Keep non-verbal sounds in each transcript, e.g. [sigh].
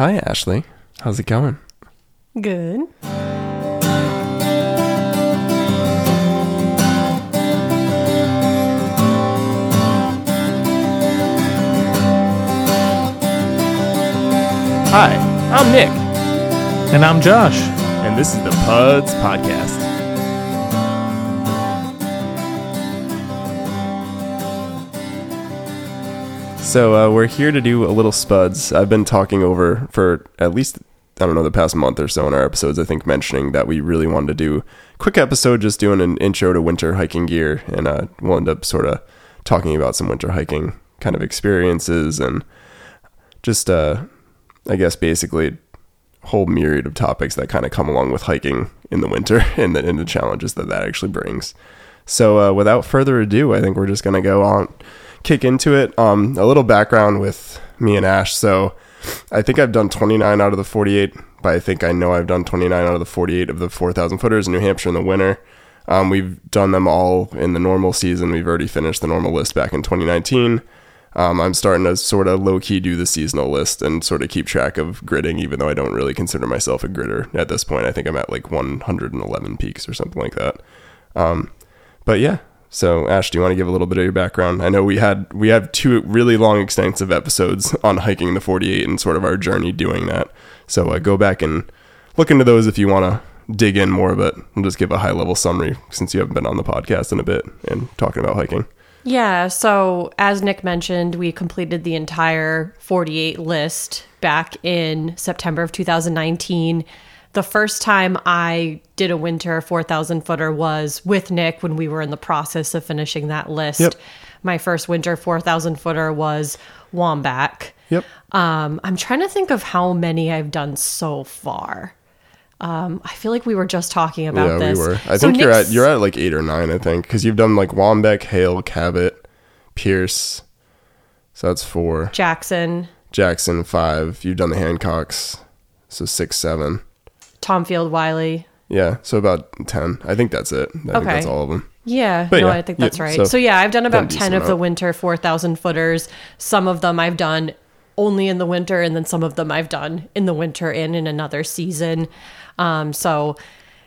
Hi, Ashley. How's it going? Good. Hi, I'm Nick, And I'm Josh. and this is the Puds Podcast. So, uh, we're here to do a little spuds. I've been talking over for at least, I don't know, the past month or so in our episodes, I think, mentioning that we really wanted to do quick episode just doing an intro to winter hiking gear. And uh, we'll end up sort of talking about some winter hiking kind of experiences and just, uh, I guess, basically whole myriad of topics that kind of come along with hiking in the winter [laughs] and the, and the challenges that that actually brings. So, uh, without further ado, I think we're just going to go on, kick into it. Um, a little background with me and Ash. So, I think I've done 29 out of the 48, but I think I know I've done 29 out of the 48 of the 4,000 footers in New Hampshire in the winter. Um, we've done them all in the normal season. We've already finished the normal list back in 2019. Um, I'm starting to sort of low key do the seasonal list and sort of keep track of gridding, even though I don't really consider myself a gridder at this point. I think I'm at like 111 peaks or something like that. Um, but yeah, so Ash, do you want to give a little bit of your background? I know we had we have two really long, extensive episodes on hiking the 48 and sort of our journey doing that. So uh, go back and look into those if you want to dig in more. But I'll just give a high level summary since you haven't been on the podcast in a bit and talking about hiking. Yeah, so as Nick mentioned, we completed the entire 48 list back in September of 2019. The first time I did a winter 4,000 footer was with Nick when we were in the process of finishing that list. Yep. My first winter 4,000 footer was Waumbek. Yep. Um, I'm trying to think of how many I've done so far. Um, I feel like we were just talking about yeah, this. we were. I So think you're at you're at like eight or nine. I think because you've done like Waumbek, Hale, Cabot, Pierce. So that's four. Jackson, Jackson five. You've done the Hancocks. So six, seven. Tom Field, Willey. Yeah. So about ten. I think that's it. I think Okay. that's all of them. Yeah, But no, yeah, I think yeah, that's right. so So, yeah, I've done about 10 decent of the winter 4,000 footers. Some of them I've done only in the winter, and then some of them I've done in the winter and in another season. Um, so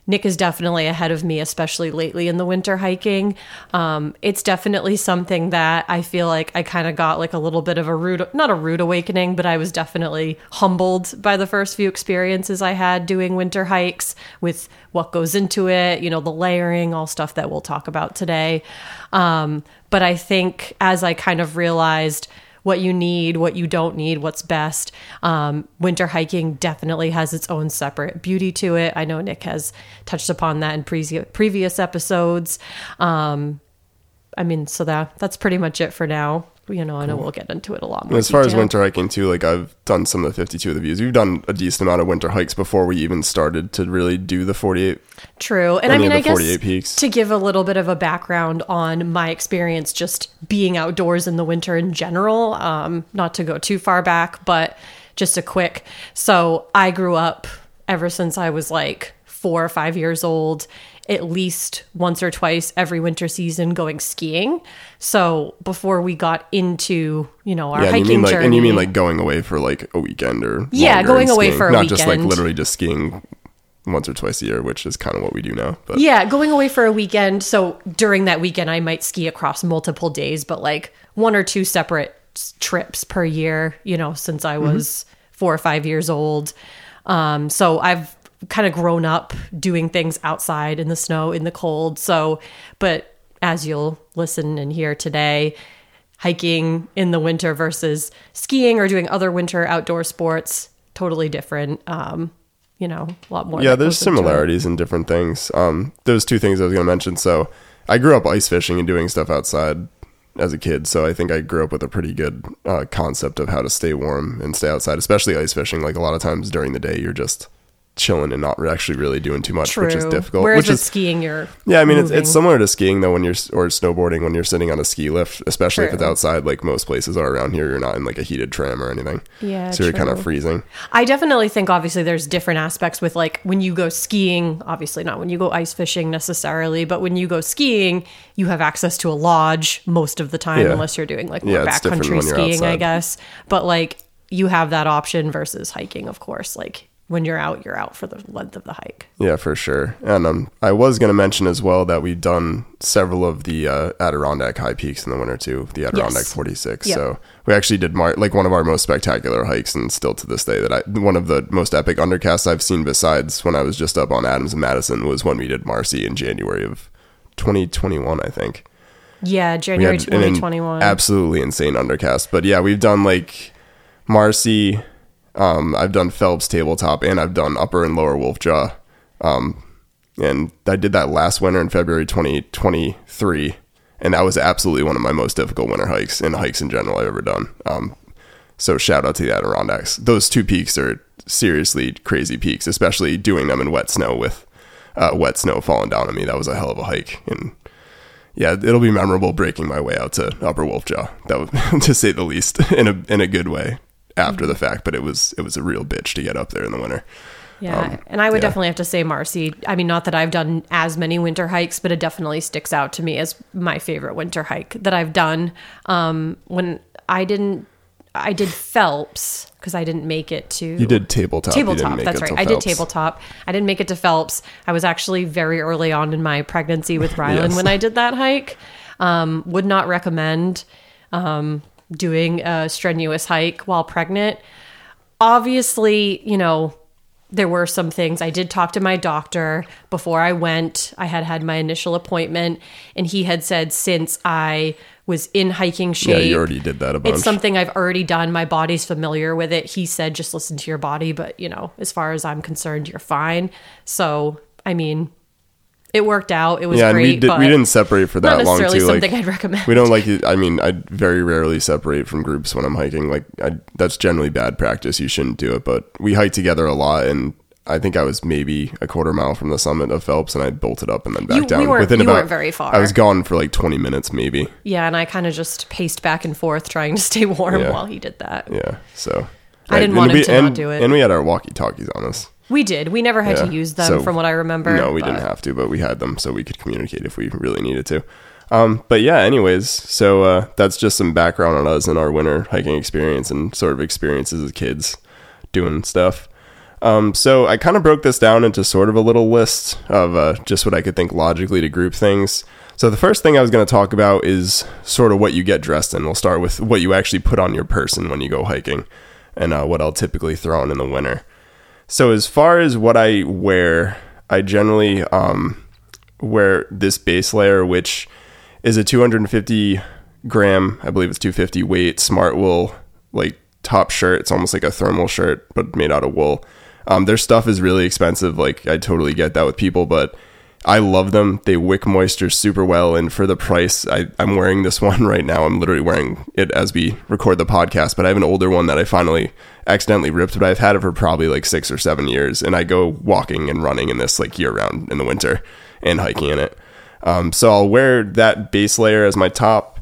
Nick is definitely ahead of me, especially lately in the winter hiking. Um, it's definitely something that I feel like I kind of got like a little bit of a rude, not a rude awakening, but I was definitely humbled by the first few experiences I had doing winter hikes with what goes into it, you know, the layering, all stuff that we'll talk about today. Um, but I think as I kind of realized what you need, what you don't need, what's best. Um, winter hiking definitely has its own separate beauty to it. I know Nick has touched upon that in pre- previous episodes. Um, I mean, so that that's pretty much it for now. You know, I know we'll get into it a lot more. And as far as winter hiking too, like I've done some of the 52 of the views. We've done a decent amount of winter hikes before we even started to really do the 48. True. And I mean, I guess 48 peaks. to give a little bit of a background on my experience just being outdoors in the winter in general, um, not to go too far back, but just a quick. So I grew up ever since I was like four or five years old, at least once or twice every winter season going skiing. So before we got into, you know, our Yeah, hiking mean like journey. and you mean like going away for like a weekend or Yeah, going away for a not just like literally just skiing once or twice a year, which is kind of what we do now. But Yeah, going away for a weekend. So during that weekend, I might ski across multiple days, but like one or two separate trips per year, you know, since I was four or five years old. Um, so I've kind of grown up doing things outside in the snow, in the cold. So, but as you'll listen and hear today, hiking in the winter versus skiing or doing other winter outdoor sports, totally different. Um, you know, a lot more. yeah, there's goes into it. similarities in different things. Um, those two things I was going to mention. So I grew up ice fishing and doing stuff outside as a kid. So I think I grew up with a pretty good uh, concept of how to stay warm and stay outside, especially ice fishing. Like a lot of times during the day, you're just chilling and not actually really doing too much, True. which is difficult. Whereas which is skiing, you're Yeah, I mean it's, moving. it's similar to skiing though when you're or snowboarding when you're sitting on a ski lift, especially if it's outside. Like most places are around here, you're not in like a heated tram or anything. Yeah, so you're kind of freezing. I definitely think obviously there's different aspects with like when you go skiing, obviously not when you go ice fishing necessarily, but when you go skiing, you have access to a lodge most of the time Yeah. unless you're doing like more Yeah, backcountry skiing, I guess. But like you have that option versus hiking, of course. Like when you're out, you're out for the length of the hike. Yeah, for sure. And um, I was going to mention as well that we've done several of the uh, Adirondack high peaks in the winter too, the Adirondack Yes. 46. Yep. So we actually did mar- like one of our most spectacular hikes, and still to this day, that I one of the most epic undercasts I've seen besides when I was just up on Adams and Madison was when we did Marcy in January of 2021, I think. Yeah, January had an 2021. absolutely insane undercast. But yeah, we've done like Marcy. Um, I've done Phelps tabletop, and I've done Upper and Lower Wolf Jaw. Um, and I did that last winter in February 2023, and that was absolutely one of my most difficult winter hikes and hikes in general I've ever done. Um, so shout out to the Adirondacks. Those two peaks are seriously crazy peaks, especially doing them in wet snow with uh, wet snow falling down on me. That was a hell of a hike, and yeah, it'll be memorable breaking my way out to Upper Wolf Jaw. That was, [laughs] to say the least, in a in a good way after the fact. But it was it was a real bitch to get up there in the winter. Yeah, Um, and I would yeah. definitely have to say Marcy. I mean, not that I've done as many winter hikes, but it definitely sticks out to me as my favorite winter hike that I've done. Um, when I didn't, I did Phelps because I didn't make it to. You did tabletop. Tabletop, that's right. I did tabletop. I didn't make it to Phelps. I was actually very early on in my pregnancy with [laughs] Rylan Yes. when I did that hike. Um, would not recommend um, doing a strenuous hike while pregnant. Obviously, you know, there were some things. I did talk to my doctor before I went. I had had my initial appointment, and he had said since I was in hiking shape. Yeah, you already did that a bunch. it's something I've already done. My body's familiar with it. He said, just listen to your body. But, you know, as far as I'm concerned, you're fine. So, I mean, it worked out. It was yeah, and great. we did, we didn't separate for that long necessarily too. something Like I'd recommend. we don't like. it- I mean, I very rarely separate from groups when I'm hiking. Like I, that's generally bad practice. You shouldn't do it. But we hiked together a lot, and I think I was maybe a quarter mile from the summit of Phelps, and I bolted up and then back You- we down. weren't- Within you about weren't very far. I was gone for like 20 minutes, maybe. Yeah, and I kind of just paced back and forth trying to stay warm Yeah. while he did that. Yeah. So I didn't and want we, to not do it. And we had our walkie talkies on us. We did. We never had Yeah. to use them So, from what I remember. No, we but- didn't have to, but we had them so we could communicate if we really needed to. Um, but yeah, anyways, so uh, that's just some background on us and our winter hiking experience and sort of experiences as kids doing stuff. Um, so I kind of broke this down into sort of a little list of uh, just what I could think logically to group things. So the first thing I was going to talk about is sort of what you get dressed in. We'll start with what you actually put on your person when you go hiking, and uh, what I'll typically throw on in the winter. So as far as what I wear, I generally um, wear this base layer, which is a 250 gram, I believe it's 250 weight smart wool like top shirt. It's almost like a thermal shirt, but made out of wool. Um, their stuff is really expensive. Like I totally get that with people, but I love them. They wick moisture super well, and for the price, I, I'm wearing this [laughs] one right now. I'm literally wearing it as we record the podcast. But I have an older one that I finally accidentally ripped, but I've had it for probably like six or seven years, and I go walking and running in this like year round in the winter and hiking in it. Um, so I'll wear that base layer as my top.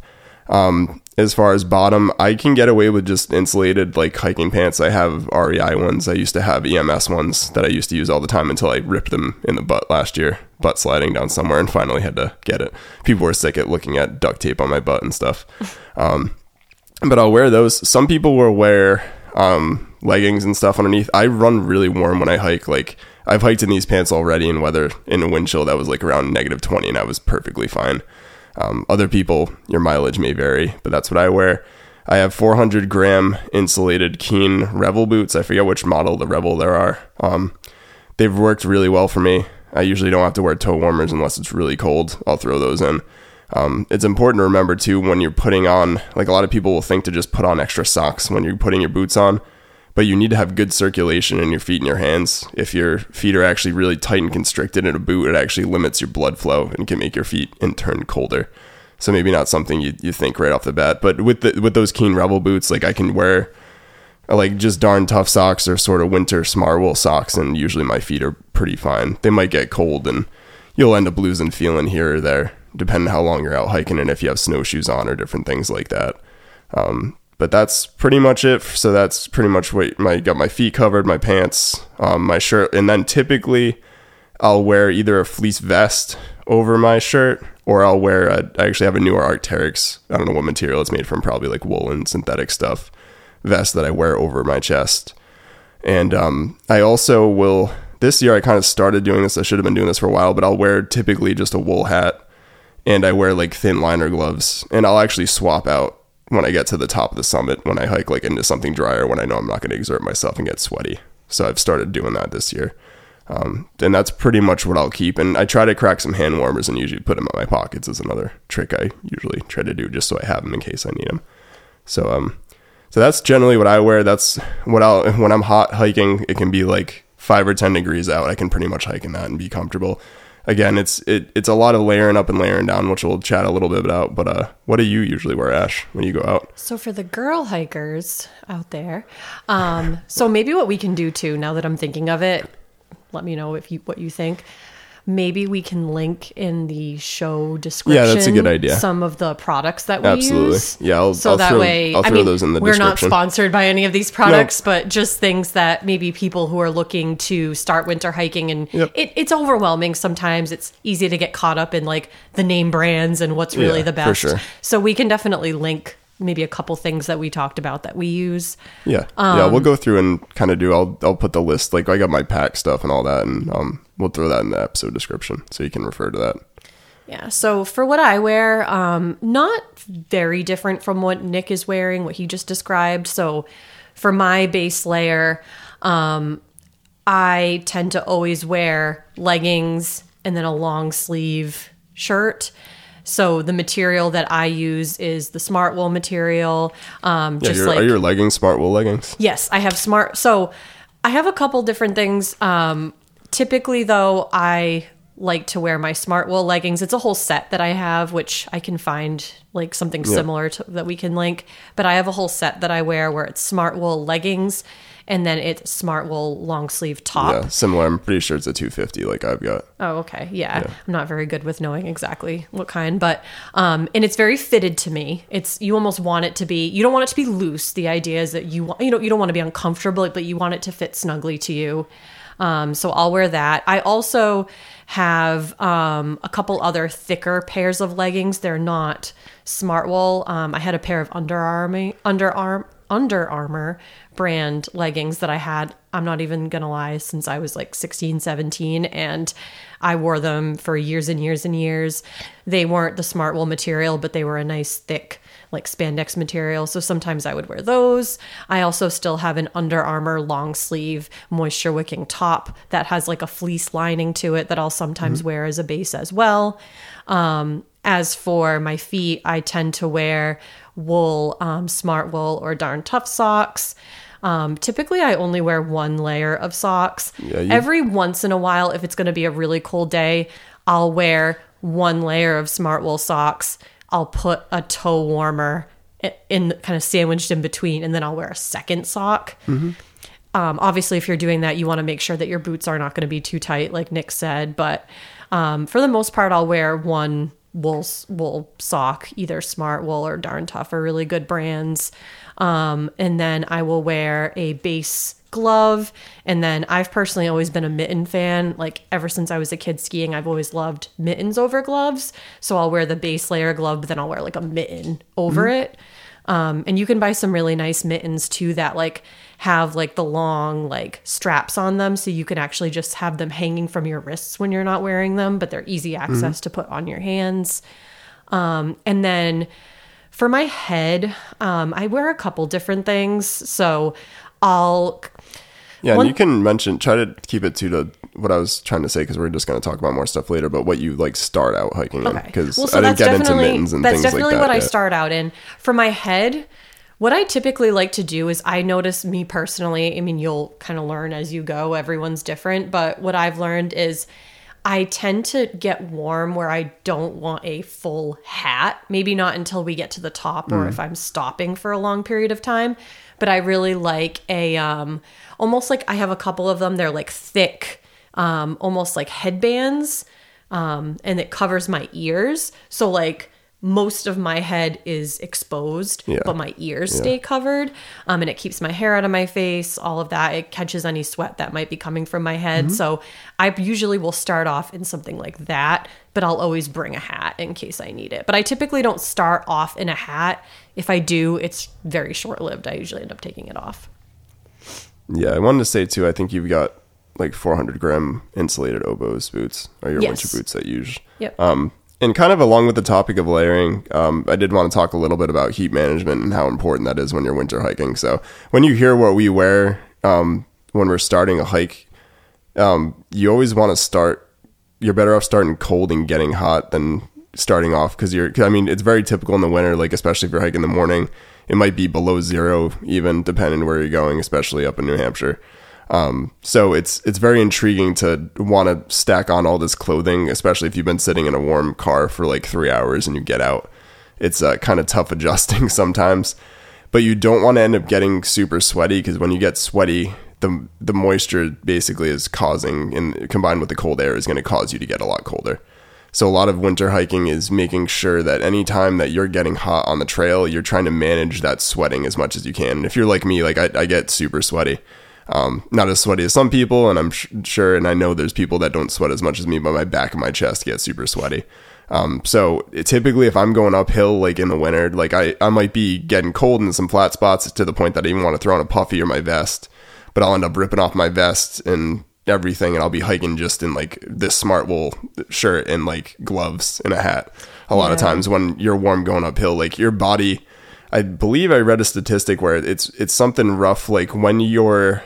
Um, as far as bottom, I can get away with just insulated like hiking pants. I have REI ones. I used to have EMS ones that I used to use all the time until I ripped them in the butt last year, butt sliding down somewhere, and finally had to get it. People were sick at looking at duct tape on my butt and stuff. [laughs] Um, but I'll wear those. Some people will wear um, leggings and stuff underneath. I run really warm when I hike. Like I've hiked in these pants already in weather in a wind chill that was like around negative twenty, and I was perfectly fine. Um, other people, your mileage may vary, but that's what I wear. I have 400 gram insulated Keen Revel boots. I forget which model the Revel there are. Um, they've worked really well for me. I usually don't have to wear toe warmers unless it's really cold. I'll throw those in. Um, it's important to remember too when you're putting on, like a lot of people will think to just put on extra socks when you're putting your boots on, but you need to have good circulation in your feet and your hands. If your feet are actually really tight and constricted in a boot, it actually limits your blood flow and can make your feet in turn colder. So maybe not something you, you think right off the bat, but with the, with those Keen Revel boots, like I can wear like just darn tough socks or sort of winter smart wool socks, and usually my feet are pretty fine. They might get cold, and you'll end up losing feeling here or there, depending how long you're out hiking and if you have snowshoes on or different things like that. Um, but that's pretty much it. So that's pretty much what my got my feet covered, my pants, um, my shirt, and then typically I'll wear either a fleece vest over my shirt or I'll wear a, I actually have a newer Arcteryx. I don't know what material it's made from, probably like wool and synthetic stuff. vest that I wear over my chest. And um, I also will, this year I kind of started doing this. I should have been doing this for a while, but I'll wear typically just a wool hat and I wear like thin liner gloves. And I'll actually swap out when I get to the top of the summit when I hike like into something drier when I know I'm not going to exert myself and get sweaty. So I've started doing that this year. Um, and that's pretty much what I'll keep. And I try to crack some hand warmers and usually put them in my pockets is another trick I usually try to do just so I have them in case I need them. So, um, so that's generally what I wear. That's what I'll, when I'm hot hiking, it can be like five or 10 degrees out. I can pretty much hike in that and be comfortable. Again, it's, it, it's a lot of layering up and layering down, which we'll chat a little bit about. But, uh, what do you usually wear, Ash, when you go out? So for the girl hikers out there, um, so maybe what we can do too, now that I'm thinking of it, let me know if you what you think. Maybe we can link in the show description. Yeah, that's a good idea. Some of the products that we use. Absolutely. use. Yeah, I'll- so I'll that throw- way, I'll I throw mean, those in the we're not sponsored by any of these products, but just things that maybe people who are looking to start winter hiking and Yep. it, it's overwhelming sometimes. It's easy to get caught up in like the name brands and what's really Yeah, the best. sure. So we can definitely link maybe a couple things that we talked about that we use. Yeah, yeah, Um, we'll go through and kind of do. I'll I'll put the list. Like I got my pack stuff and all that, and um, we'll throw that in the episode description so you can refer to that. Yeah. So for what I wear, um, not very different from what Nick is wearing, what he just described. So for my base layer, um, I tend to always wear leggings and then a long sleeve shirt. So the material that I use is the smart wool material. Um, Yeah, just like are your leggings smart wool leggings? Yes, I have smart. So I have a couple different things. Um, typically, though, I like to wear my smart wool leggings. It's a whole set that I have, which I can find like something similar to that we can link. But I have a whole set that I wear where it's smart wool leggings and then it's smart wool long sleeve top. Yeah, similar. I'm pretty sure it's a 250. Like I've got. Oh, okay. Yeah. I'm not very good with knowing exactly what kind, but um and it's very fitted to me. It's you almost want it to be you don't want it to be loose. The idea is that you want you know you don't want to be uncomfortable, but you want it to fit snugly to you. Um so I'll wear that. I also have um a couple other thicker pairs of leggings. They're not smart wool. Um I had a pair of Under Armour underarm Under Armour brand leggings that I had. I'm not even gonna lie, since I was like 16, 17, and I wore them for years and years and years. They weren't the smart wool material, but they were a nice thick like spandex material. So sometimes I would wear those. I also still have an Under Armour long sleeve moisture wicking top that has like a fleece lining to it that I'll sometimes wear as a base as well. Um, as for my feet, I tend to wear wool, um, smart wool, or darn tough socks. Um, typically, I only wear one layer of socks. Yeah, you- Every once in a while, if it's going to be a really cold day, I'll wear one layer of smart wool socks. I'll put a toe warmer in kind of sandwiched in between, and then I'll wear a second sock. Um, obviously, if you're doing that, you want to make sure that your boots are not going to be too tight, like Nick said. But um, for the most part, I'll wear one wool wool sock, either Smart Wool or Darn Tough are really good brands. Um, and then I will wear a base glove. And then I've personally always been a mitten fan. Like ever since I was a kid skiing, I've always loved mittens over gloves. So I'll wear the base layer glove, but then I'll wear like a mitten over it. Um, and you can buy some really nice mittens too that like have like the long like straps on them so you can actually just have them hanging from your wrists when you're not wearing them, but they're easy access to put on your hands. Um, and then for my head, um, I wear a couple different things. So I'll Yeah, One- and you can mention. Try to keep it to the what I was trying to say because we're just going to talk about more stuff later. But what you like start out hiking in because Well, so I didn't get into mittens and that's things like definitely that. what I start out in. For my head, what I typically like to do is I notice me personally. I mean, you'll kind of learn as you go. Everyone's different, but what I've learned is. I tend to get warm where I don't want a full hat. Maybe not until we get to the top or if I'm stopping for a long period of time. But I really like a um almost like I have a couple of them. They're like thick, um, almost like headbands um, and it covers my ears. So like most of my head is exposed, Yeah. but my ears stay covered. Um, and it keeps my hair out of my face, all of that. It catches any sweat that might be coming from my head. Mm-hmm. So I usually will start off in something like that, but I'll always bring a hat in case I need it. But I typically don't start off in a hat. If I do, it's very short lived. I usually end up taking it off. Yeah, I wanted to say too. I think you've got like 400 gram insulated Oboz boots, or your Yes. winter boots that you use. Yep. Um, and kind of along with the topic of layering, um, I did want to talk a little bit about heat management and how important that is when you're winter hiking. So when you hear what we wear um, when we're starting a hike, um, you always want to start. You're better off starting cold and getting hot than starting off because you're. 'cause, I mean, it's very typical in the winter, like especially if you're hiking in the morning. It might be below zero, even depending where you're going, especially up in New Hampshire. Um, so it's it's very intriguing to want to stack on all this clothing, especially if you've been sitting in a warm car for like three hours and you get out. It's uh, kind of tough [laughs] adjusting sometimes, but you don't want to end up getting super sweaty because when you get sweaty, the the moisture basically is causing, and combined with the cold air, is going to cause you to get a lot colder. So a lot of winter hiking is making sure that any time that you're getting hot on the trail, you're trying to manage that sweating as much as you can. And if you're like me, like I, I get super sweaty. Um, not as sweaty as some people, and I'm sh- sure, and I know there's people that don't sweat as much as me, but my back and my chest get super sweaty. Um, so it, typically, if I'm going uphill, like in the winter, like I, I might be getting cold in some flat spots to the point that I even want to throw on a puffy or my vest, but I'll end up ripping off my vest and everything, and I'll be hiking just in like this smart wool shirt and like gloves and a hat. A lot of times when you're warm going uphill, like your body, I believe I read a statistic where it's it's something rough like when you're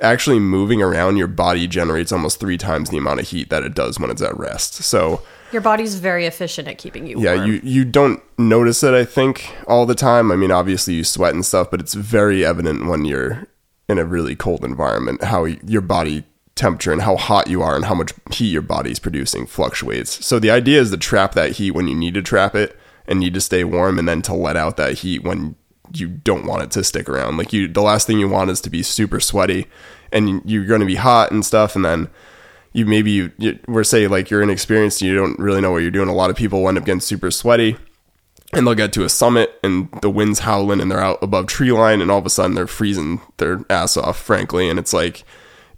actually moving around your body generates almost 3 times the amount of heat that it does when it's at rest. So, Your body's very efficient at keeping you yeah, warm. you you don't notice it I think all the time. I mean, obviously you sweat and stuff, but it's very evident when you're in a really cold environment how your body temperature and how hot you are and how much heat your body's producing fluctuates. So the idea is to trap that heat when you need to trap it and need to stay warm and then to let out that heat when you don't want it to stick around. Like you the last thing you want is to be super sweaty and you- you're going to be hot and stuff and then you maybe you, you we're say like you're inexperienced and you don't really know what you're doing. A lot of people end up getting super sweaty and they'll get to a summit and the wind's howling and they're out above tree line and all of a sudden they're freezing their ass off frankly and it's like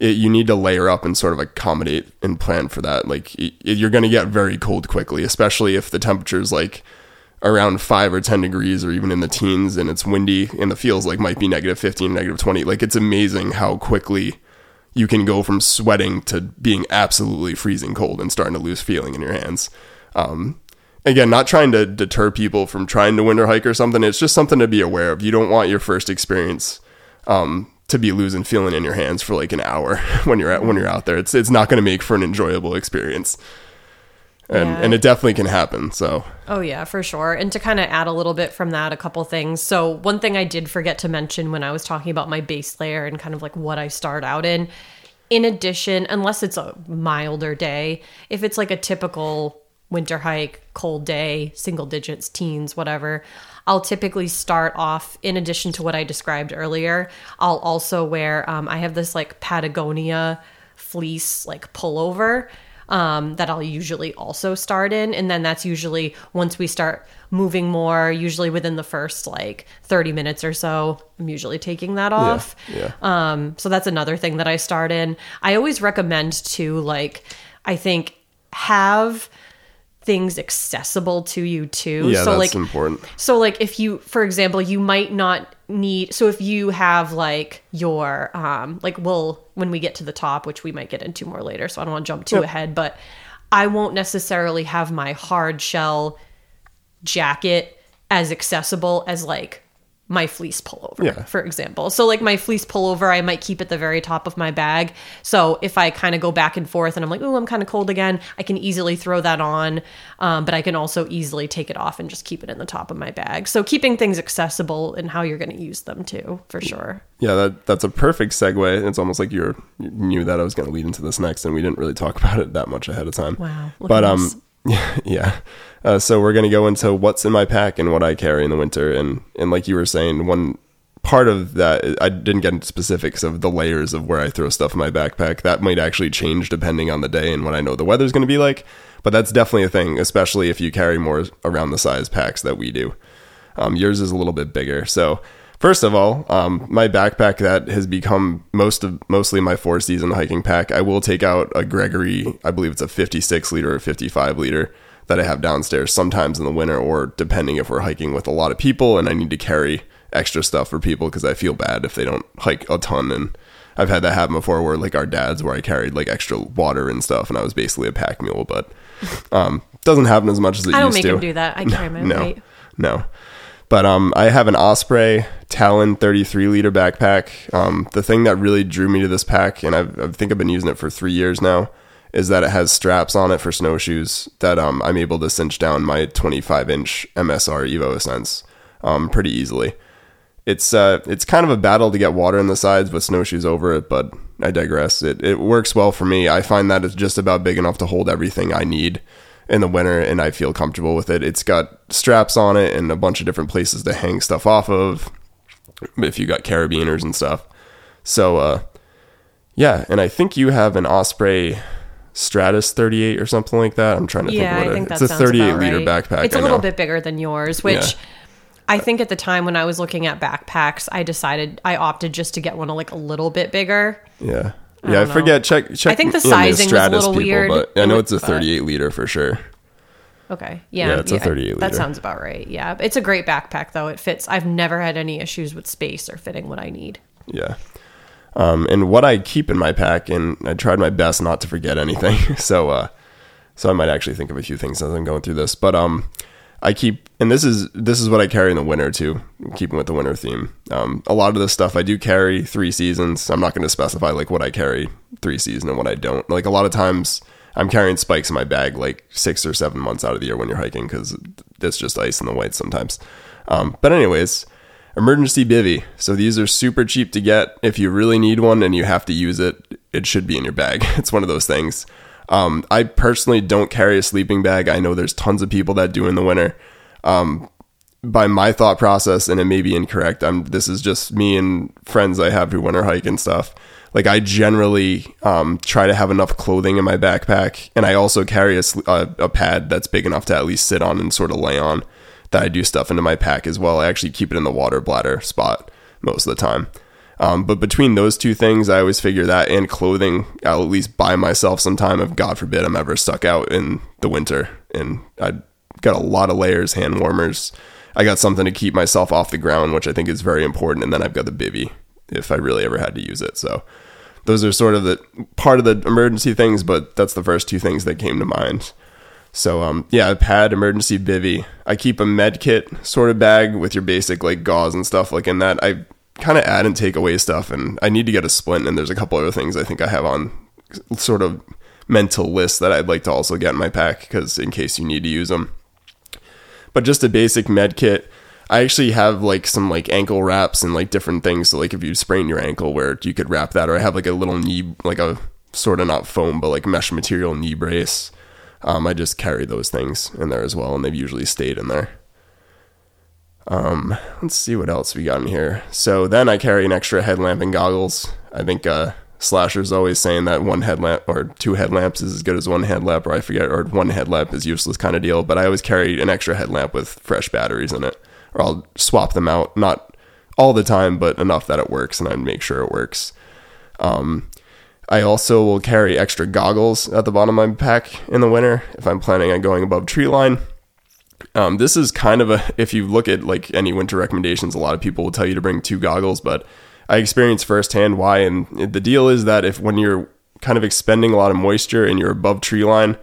it, you need to layer up and sort of accommodate and plan for that like it, you're going to get very cold quickly especially if the temperature's like around 5 or 10 degrees or even in the teens and it's windy and the feels like might be negative 15 negative 20 like it's amazing how quickly you can go from sweating to being absolutely freezing cold and starting to lose feeling in your hands. Um, again, not trying to deter people from trying to winter hike or something. It's just something to be aware of. You don't want your first experience um, to be losing feeling in your hands for like an hour [laughs] when you're at, when you're out there. It's it's not going to make for an enjoyable experience, and Yeah. and it definitely can happen. So Oh yeah, for sure. And to kind of add a little bit from that, a couple things. So one thing I did forget to mention when I was talking about my base layer and kind of like what I start out in, in addition, unless it's a milder day, if it's like a typical winter hike, cold day, single digits, teens, whatever, I'll typically start off in addition to what I described earlier. I'll also wear um, I have this like Patagonia fleece like pullover um, that I'll usually also start in. And then that's usually once we start moving more, usually within the first like 30 minutes or so, I'm usually taking that off. yeah. Um, so that's another thing that I start in. I always recommend to like, I think have things accessible to you too. yeah, so that's like important. so like if you for example, you might not need so if you have like your um like we'll when we get to the top, which we might get into more later, so I don't want to jump too ahead, but I won't necessarily have my hard shell jacket as accessible as like my fleece pullover, Yeah. for example. So like my fleece pullover, I might keep at the very top of my bag. So if I kind of go back and forth and I'm like, oh, I'm kind of cold again, I can easily throw that on. Um, but I can also easily take it off and just keep it in the top of my bag. So keeping things accessible and how you're going to use them too, for sure. Yeah, that that's a perfect segue. It's almost like you're, you knew that I was going to lead into this next, and we didn't really talk [laughs] about it that much ahead of time. Wow, But um, [laughs] yeah, yeah. Uh, so we're going to go into what's in my pack and what I carry in the winter, and and like you were saying, one part of that I didn't get into specifics of the layers of where I throw stuff in my backpack. That might actually change depending on the day and what I know the weather's going to be like. But that's definitely a thing, especially if you carry more around the size packs that we do. Um, yours is a little bit bigger, so First of all, um, my backpack that has become most of mostly my four season hiking pack. I will take out a Gregory, I believe it's a 56 liter or 55 liter that I have downstairs sometimes in the winter, or depending if we're hiking with a lot of people and I need to carry extra stuff for people because I feel bad if they don't hike a ton. And I've had that happen before where like our dads, where I carried like extra water and stuff, and I was basically a pack mule, but um, doesn't happen as much as it [laughs] I don't used make to. him do that. I [laughs] carry my no, weight. no. But um, I have an Osprey Talon 33 liter backpack. Um, the thing that really drew me to this pack, and I've, I think I've been using it for three years now, is that it has straps on it for snowshoes that um, I'm able to cinch down my 25 inch MSR Evo Ascents um, pretty easily. It's uh, it's kind of a battle to get water in the sides with snowshoes over it, but I digress. It it works well for me. I find that it's just about big enough to hold everything I need in the winter and I feel comfortable with it. It's got straps on it and a bunch of different places to hang stuff off of if you got carabiners and stuff. So uh yeah, and I think you have an Osprey Stratus 38 or something like that. I'm trying to Yeah, think I what think it, that it's a 38 liter right. backpack. It's a I little know. bit bigger than yours, which Yeah. I think at the time when I was looking at backpacks, I decided I opted just to get one like a little bit bigger. Yeah. I Yeah, I, forget. Check. Check. I think the sizing is a little weird. but I know it's a but- 38 liter for sure. Okay. Yeah. Yeah, it's a 38 liter. That sounds about right. Yeah. It's a great backpack though. It fits. I've never had any issues with space or fitting what I need. Yeah. Um, and what I keep in my pack, and I tried my best not to forget anything. [laughs] so, uh, so I might actually think of a few things as I'm going through this. But um, I keep, and this is this is what I carry in the winter too. Keeping with the winter theme. Um, a lot of this stuff I do carry three seasons. I'm not going to specify like what I carry three season and what I don't. Like a lot of times. I'm carrying spikes in my bag like six or seven months out of the year when you're hiking because it's just ice in the white sometimes. Um, but anyways, emergency bivy. So these are super cheap to get. If you really need one and you have to use it, it should be in your bag. [laughs] It's one of those things. Um, I personally don't carry a sleeping bag. I know there's tons of people that do in the winter. Um, by my thought process, and it may be incorrect. I'm. This is just me and friends I have who winter hike and stuff. Like I generally um, try to have enough clothing in my backpack, and I also carry a, a, a pad that's big enough to at least sit on and sort of lay on. That I do stuff into my pack as well. I actually keep it in the water bladder spot most of the time. Um, but between those two things, I always figure that and clothing, I'll at least buy myself some time if God forbid I'm ever stuck out in the winter. And I got a lot of layers, hand warmers. I got something to keep myself off the ground, which I think is very important. And then I've got the bivy if I really ever had to use it. So those are sort of the part of the emergency things, but that's the first two things that came to mind. So um yeah, pad, emergency bivy. I keep a med kit sort of bag with your basic like gauze and stuff like in that. I kind of add and take away stuff and I need to get a splint and there's a couple other things I think I have on sort of mental list that I'd like to also get in my pack because in case you need to use them. But just a basic med kit. I actually have like some like ankle wraps and like different things. So like if you sprain your ankle, where you could wrap that, or I have like a little knee, like a sort of not foam, but like mesh material knee brace. Um, I just carry those things in there as well, and they've usually stayed in there. Um, let's see what else we got in here. So then I carry an extra headlamp and goggles. I think uh, Slasher's always saying that one headlamp or two headlamps is as good as one headlamp, or I forget, or one headlamp is useless kind of deal. But I always carry an extra headlamp with fresh batteries in it, or I'll swap them out. Not all the time, but enough that it works, and I make sure it works. Um, I also will carry extra goggles at the bottom of my pack in the winter if I'm planning on going above tree line. Um, this is kind of a if you look at like any winter recommendations, a lot of people will tell you to bring two goggles, but I experienced firsthand why. And the deal is that if when you're kind of expending a lot of moisture and you're above tree line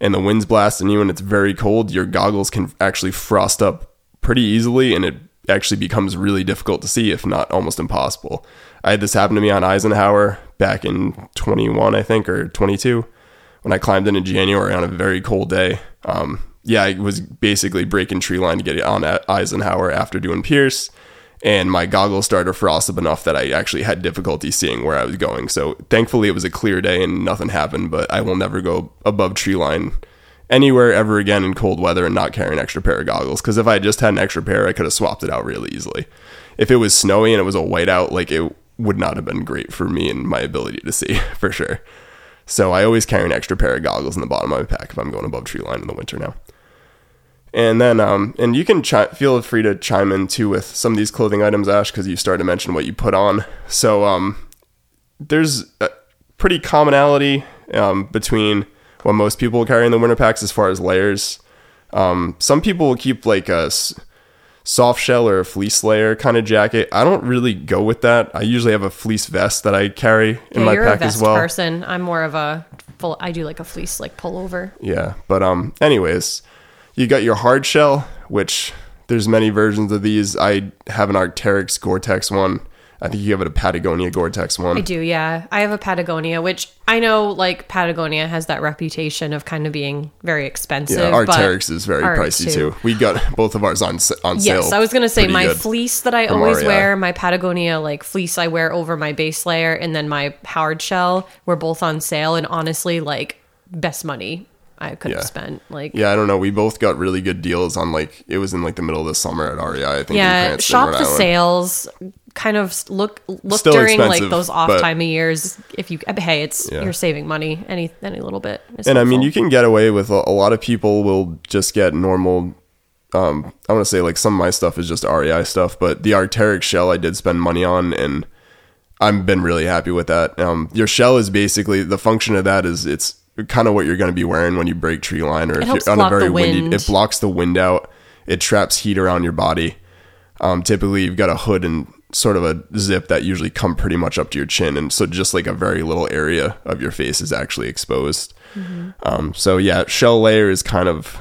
and the wind's blasting you and it's very cold, your goggles can actually frost up pretty easily and it actually becomes really difficult to see, if not almost impossible. I had this happen to me on Eisenhower back in 21, I think, or 22, when I climbed in in January on a very cold day. Um, yeah, I was basically breaking tree line to get it on at Eisenhower after doing Pierce, and my goggles started to frost up enough that I actually had difficulty seeing where I was going. So thankfully, it was a clear day and nothing happened. But I will never go above tree line anywhere ever again in cold weather and not carry an extra pair of goggles. Because if I just had an extra pair, I could have swapped it out really easily. if it was snowy and it was a whiteout, like it would not have been great for me and my ability to see [laughs] for sure. So I always carry an extra pair of goggles in the bottom of my pack if I'm going above tree line in the winter now. And then, um, and you can chi- feel free to chime in too with some of these clothing items, Ash, because you started to mention what you put on. So, um, there's a pretty commonality um, between what most people carry in the winter packs as far as layers. Um, some people will keep like a soft shell or a fleece layer kind of jacket. I don't really go with that. I usually have a fleece vest that I carry in Yeah, my you're pack a vest as well. person. I'm more of a full. I do like a fleece like pullover. Yeah, but um, anyways, you got your hard shell, which there's many versions of these. I have an Arcteryx Gore-Tex one. I think you have a Patagonia Gore-Tex one. I do, yeah. I have a Patagonia, which I know like Patagonia has that reputation of kind of being very expensive. Yeah, but Arcteryx is very pricey too. We got both of ours on on sale. Yes, I was gonna say my fleece that I always wear, my Patagonia like fleece I wear over my base layer, and then my hard shell were both on sale, and honestly, like best money I could Yeah. have spent. Like Yeah, I don't know. We both got really good deals on like it was in like the middle of the summer at REI. I think. yeah, shop the sales. Kind of look look Still during like those off but- time of years. If you hey, it's Yeah. you're saving money any any little bit. And I mean, you can get away with a, a lot of people will just get normal. Um, I want to say like some of my stuff is just REI stuff, but the Arcteryx shell I did spend money on, and I've been really happy with that. Um, your shell is basically the function of that is it's kind of what you're going to be wearing when you break tree line, or if you're on a very windy. It blocks the wind out. It traps heat around your body. Um, typically, you've got a hood and sort of a zip that usually come pretty much up to your chin, and so just like a very little area of your face is actually exposed. Um, so yeah, shell layer is kind of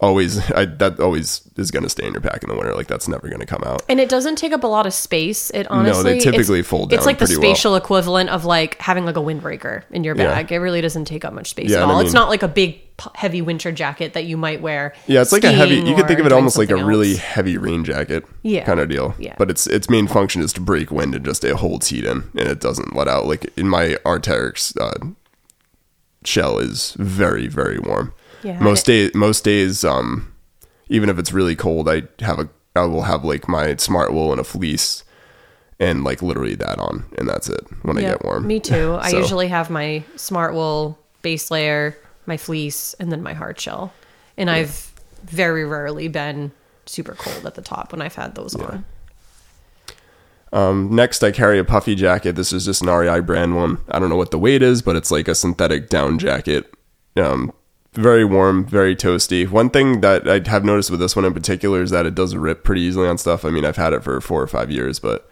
always [laughs] I, that always is going to stay in your pack in the winter. Like that's never going to come out. And it doesn't take up a lot of space. It honestly, they typically it's, fold It's like the pretty well. spatial equivalent of like having like a windbreaker in your Yeah. bag. It really doesn't take up much space Yeah, at and I all. it's not like a big heavy winter jacket that you might wear. Yeah, it's like a heavy. You could think of it almost like a something really heavy rain jacket, Yeah. kind of deal. Yeah. But its its main function is to break wind and just it holds heat in and it doesn't let out. Like in my Arcteryx uh, shell is very very warm. Yeah, Most days, most days, um, even if it's really cold, I have a I will have like my smart wool and a fleece. And like literally that on, and that's it when I get warm. Me too. [laughs] I usually have my smart wool base layer, my fleece, and then my hard shell. And I've very rarely been super cold at the top when I've had those on. Um, next, I carry a puffy jacket. This is just an REI brand one. I don't know what the weight is, but it's like a synthetic down jacket. Um, very warm, very toasty. One thing that I have noticed with this one in particular is that it does rip pretty easily on stuff. I mean, I've had it for four or five years, but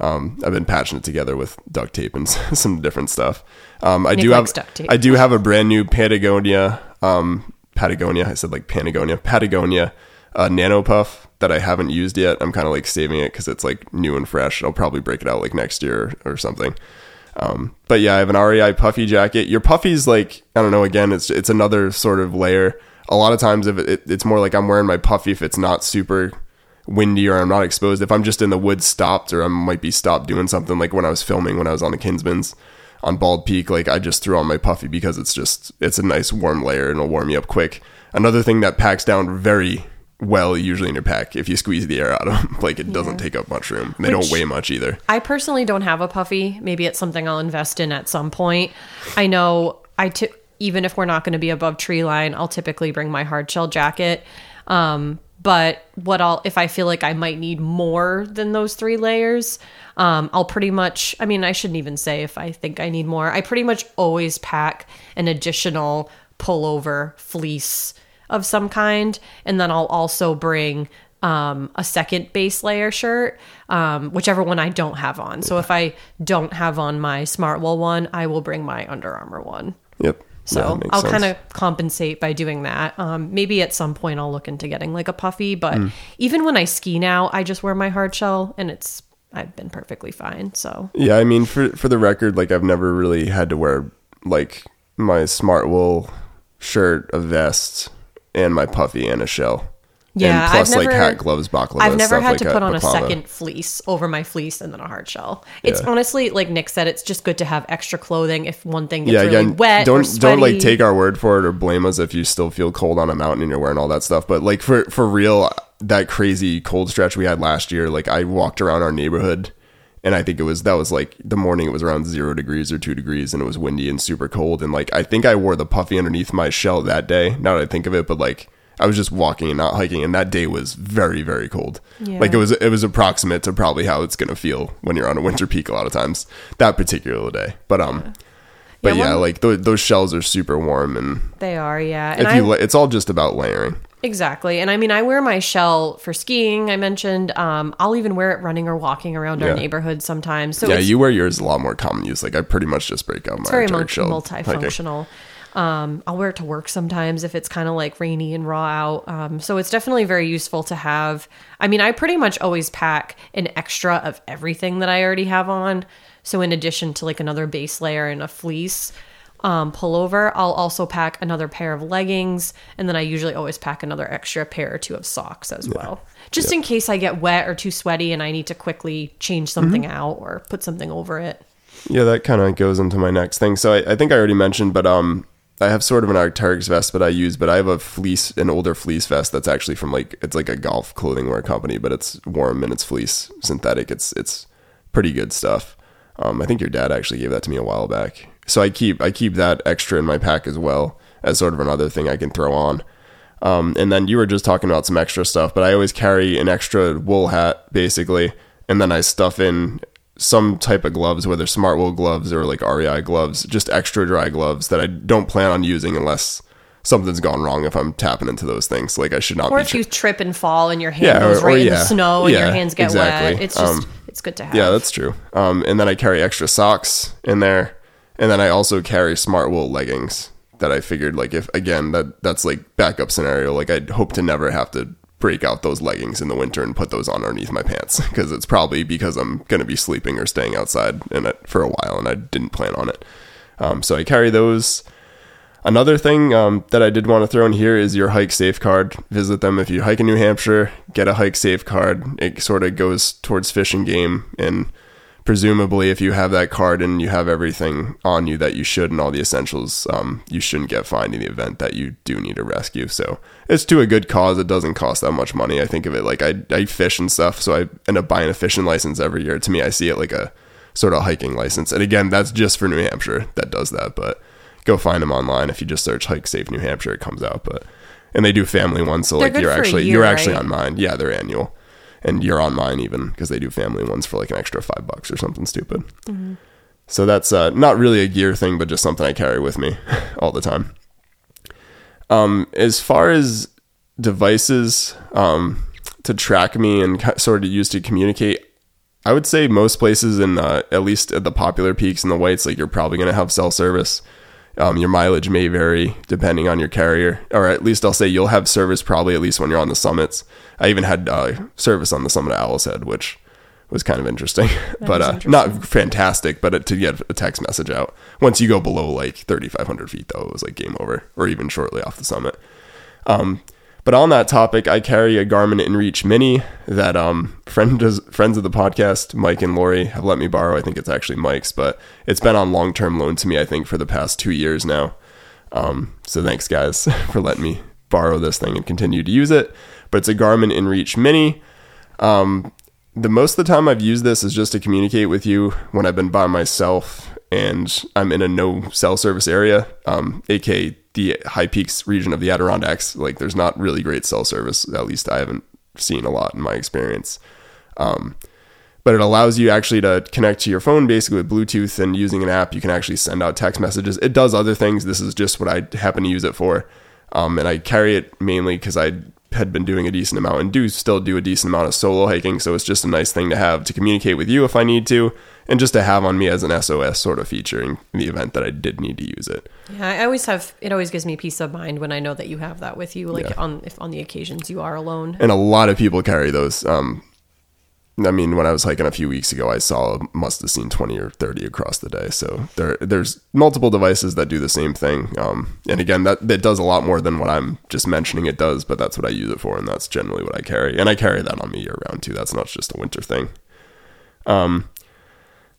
um, I've been patching it together with duct tape and [laughs] some different stuff. Um, I Nick do have. I do have a brand new Patagonia um, Patagonia. I said like Patagonia Patagonia uh, Nano Puff that I haven't used yet. I'm kind of like saving it because it's like new and fresh. I'll probably break it out like next year or, or something. Um, but yeah, I have an REI puffy jacket. Your puffy's like I don't know. Again, it's it's another sort of layer. A lot of times, if it, it, it's more like I'm wearing my puffy if it's not super windy or I'm not exposed. If I'm just in the woods stopped or I might be stopped doing something like when I was filming when I was on the Kinsmans on Bald Peak, like I just threw on my puffy because it's just it's a nice warm layer and it'll warm you up quick. Another thing that packs down very well usually in your pack if you squeeze the air out of them. [laughs] Like it doesn't take up much room. And they Which- don't weigh much either. I personally don't have a puffy. Maybe it's something I'll invest in at some point. I know I t- even if we're not going to be above tree line, I'll typically bring my hard shell jacket. Um, but what I'll if I feel like I might need more than those three layers, um, I'll pretty much. I mean, I shouldn't even say if I think I need more. I pretty much always pack an additional pullover fleece of some kind, and then I'll also bring um, a second base layer shirt, um, whichever one I don't have on. So if I don't have on my Smart Wool one, I will bring my Under Armour one. Yep. So Yeah, I'll kind of compensate by doing that. Um, maybe at some point I'll look into getting like a puffy, but Hmm. even when I ski now, I just wear my hard shell and it's I've been perfectly fine. So Yeah, I mean, for for the record, like I've never really had to wear like my smart wool shirt, a vest, and my puffy and a shell. Yeah, and plus I've like never- hat gloves, baklava. I've never had like to put on a second fleece over my fleece and then a hard shell. It's Yeah. honestly like Nick said, it's just good to have extra clothing if one thing gets Yeah, really again, wet. don't don't like take our word for it or blame us if you still feel cold on a mountain and you're wearing all that stuff. But like for for real, that crazy cold stretch we had last year, like I walked around our neighborhood and I think it was that was like the morning it was around zero degrees or two degrees and it was windy and super cold and like I think I wore the puffy underneath my shell that day. Now that I think of it, but like I was just walking and not hiking, and that day was very, very cold. Yeah. Like it was, it was approximate to probably how it's gonna feel when you're on a winter peak a lot of times. That particular day, but um, but Yeah, yeah, one- like th- those shells are super warm, and They are, yeah. And if you, la- it's all just about layering. Exactly. And I mean, I wear my shell for skiing, I mentioned. Um, I'll even wear it running or walking around our neighborhood sometimes. So yeah, you wear yours a lot more common use. Like I pretty much just break out my very Arctic mul- shell hiking. Um, I'll wear it to work sometimes if it's kind of like rainy and raw out. Um, so it's definitely very useful to have. I mean, I pretty much always pack an extra of everything that I already have on. So in addition to like another base layer and a fleece um, pullover, I'll also pack another pair of leggings, and then I usually always pack another extra pair or two of socks as well, just in case I get wet or too sweaty and I need to quickly change something Mm-hmm. out or put something over it. Yeah, that kind of goes into my next thing. So I, I think I already mentioned, but um, I have sort of an Arc'teryx vest, but I use, but I have a fleece, an older fleece vest that's actually from like it's like a golf clothing wear company, but it's warm and it's fleece synthetic. It's it's pretty good stuff. Um, I think your dad actually gave that to me a while back. So I keep I keep that extra in my pack as well as sort of another thing I can throw on. Um, and then you were just talking about some extra stuff, but I always carry an extra wool hat basically, and then I stuff in some type of gloves, whether smart wool gloves or like REI gloves, just extra dry gloves that I don't plan on using unless something's gone wrong if I'm tapping into those things. Like I should not Or if you trip and fall and your hand Yeah, goes or- or right in the snow and your hands get exactly. wet. It's just Um, it's good to have. yeah, that's true. Um, and then I carry extra socks in there, and then I also carry smart wool leggings that I figured like if again that that's like backup scenario. Like I'd hope to never have to break out those leggings in the winter and put those on underneath my pants because it's probably because I'm gonna be sleeping or staying outside in it for a while and I didn't plan on it. Um, so I carry those. Another thing um, that I did want to throw in here is your hike safe card. Visit them if you hike in New Hampshire. Get a hike safe card. It sort of goes towards fish and game, and presumably, if you have that card and you have everything on you that you should and all the essentials, um, you shouldn't get fined in the event that you do need a rescue. So it's to a good cause. It doesn't cost that much money. I think of it like I, I fish and stuff, so I end up buying a fishing license every year. To me, I see it like a sort of hiking license. And again, that's just for New Hampshire that does that, but go find them online. If you just search Hike Safe New Hampshire, it comes out. But and they do family ones, so They're like you're actually year, you're actually right? on mine. Yeah, they're annual, and you're on mine even because they do family ones for like an extra five bucks or something stupid. Mm-hmm. So that's uh, not really a gear thing, but just something I carry with me [laughs] all the time. Um, as far as devices um, to track me and sort of use to communicate, I would say most places in uh, at least at the popular peaks and the whites, like you're probably going to have cell service. Um, your mileage may vary depending on your carrier, or at least I'll say you'll have service probably at least when you're on the summits. I even had uh, service on the summit of Owl's Head, which was kind of interesting, [laughs] but uh, not fantastic. But to get a text message out once you go below like 3,500 feet, though, it was like game over, or even shortly off the summit. Um, but on that topic, I carry a Garmin InReach Mini that um friend friends of the podcast, Mike and Lori, have let me borrow. I think it's actually Mike's, but it's been on long term loan to me. I think for the past two years now. Um, so thanks guys [laughs] for letting me borrow this thing and continue to use it. But it's a Garmin InReach Mini. Um, the most of the time I've used this is just to communicate with you when I've been by myself and I'm in a no cell service area, um, aka the high peaks region of the Adirondacks. Like, there's not really great cell service. At least I haven't seen a lot in my experience. Um, but it allows you actually to connect to your phone basically with Bluetooth and using an app. You can actually send out text messages. It does other things. This is just what I happen to use it for. Um, and I carry it mainly because I had been doing a decent amount and do still do a decent amount of solo hiking. So it's just a nice thing to have to communicate with you if I need to, and just to have on me as an SOS sort of feature in the event that I did need to use it. Yeah, I always have. It always gives me peace of mind when I know that you have that with you, like Yeah. on if on the occasions you are alone. and a lot of people carry those. Um, I mean, when I was hiking a few weeks ago, I saw must have seen 20 or 30 across the day. So there, there's multiple devices that do the same thing. Um, and again, that, that does a lot more than what I'm just mentioning it does, but that's what I use it for. And that's generally what I carry. And I carry that on me year round too. That's not just a winter thing. Um,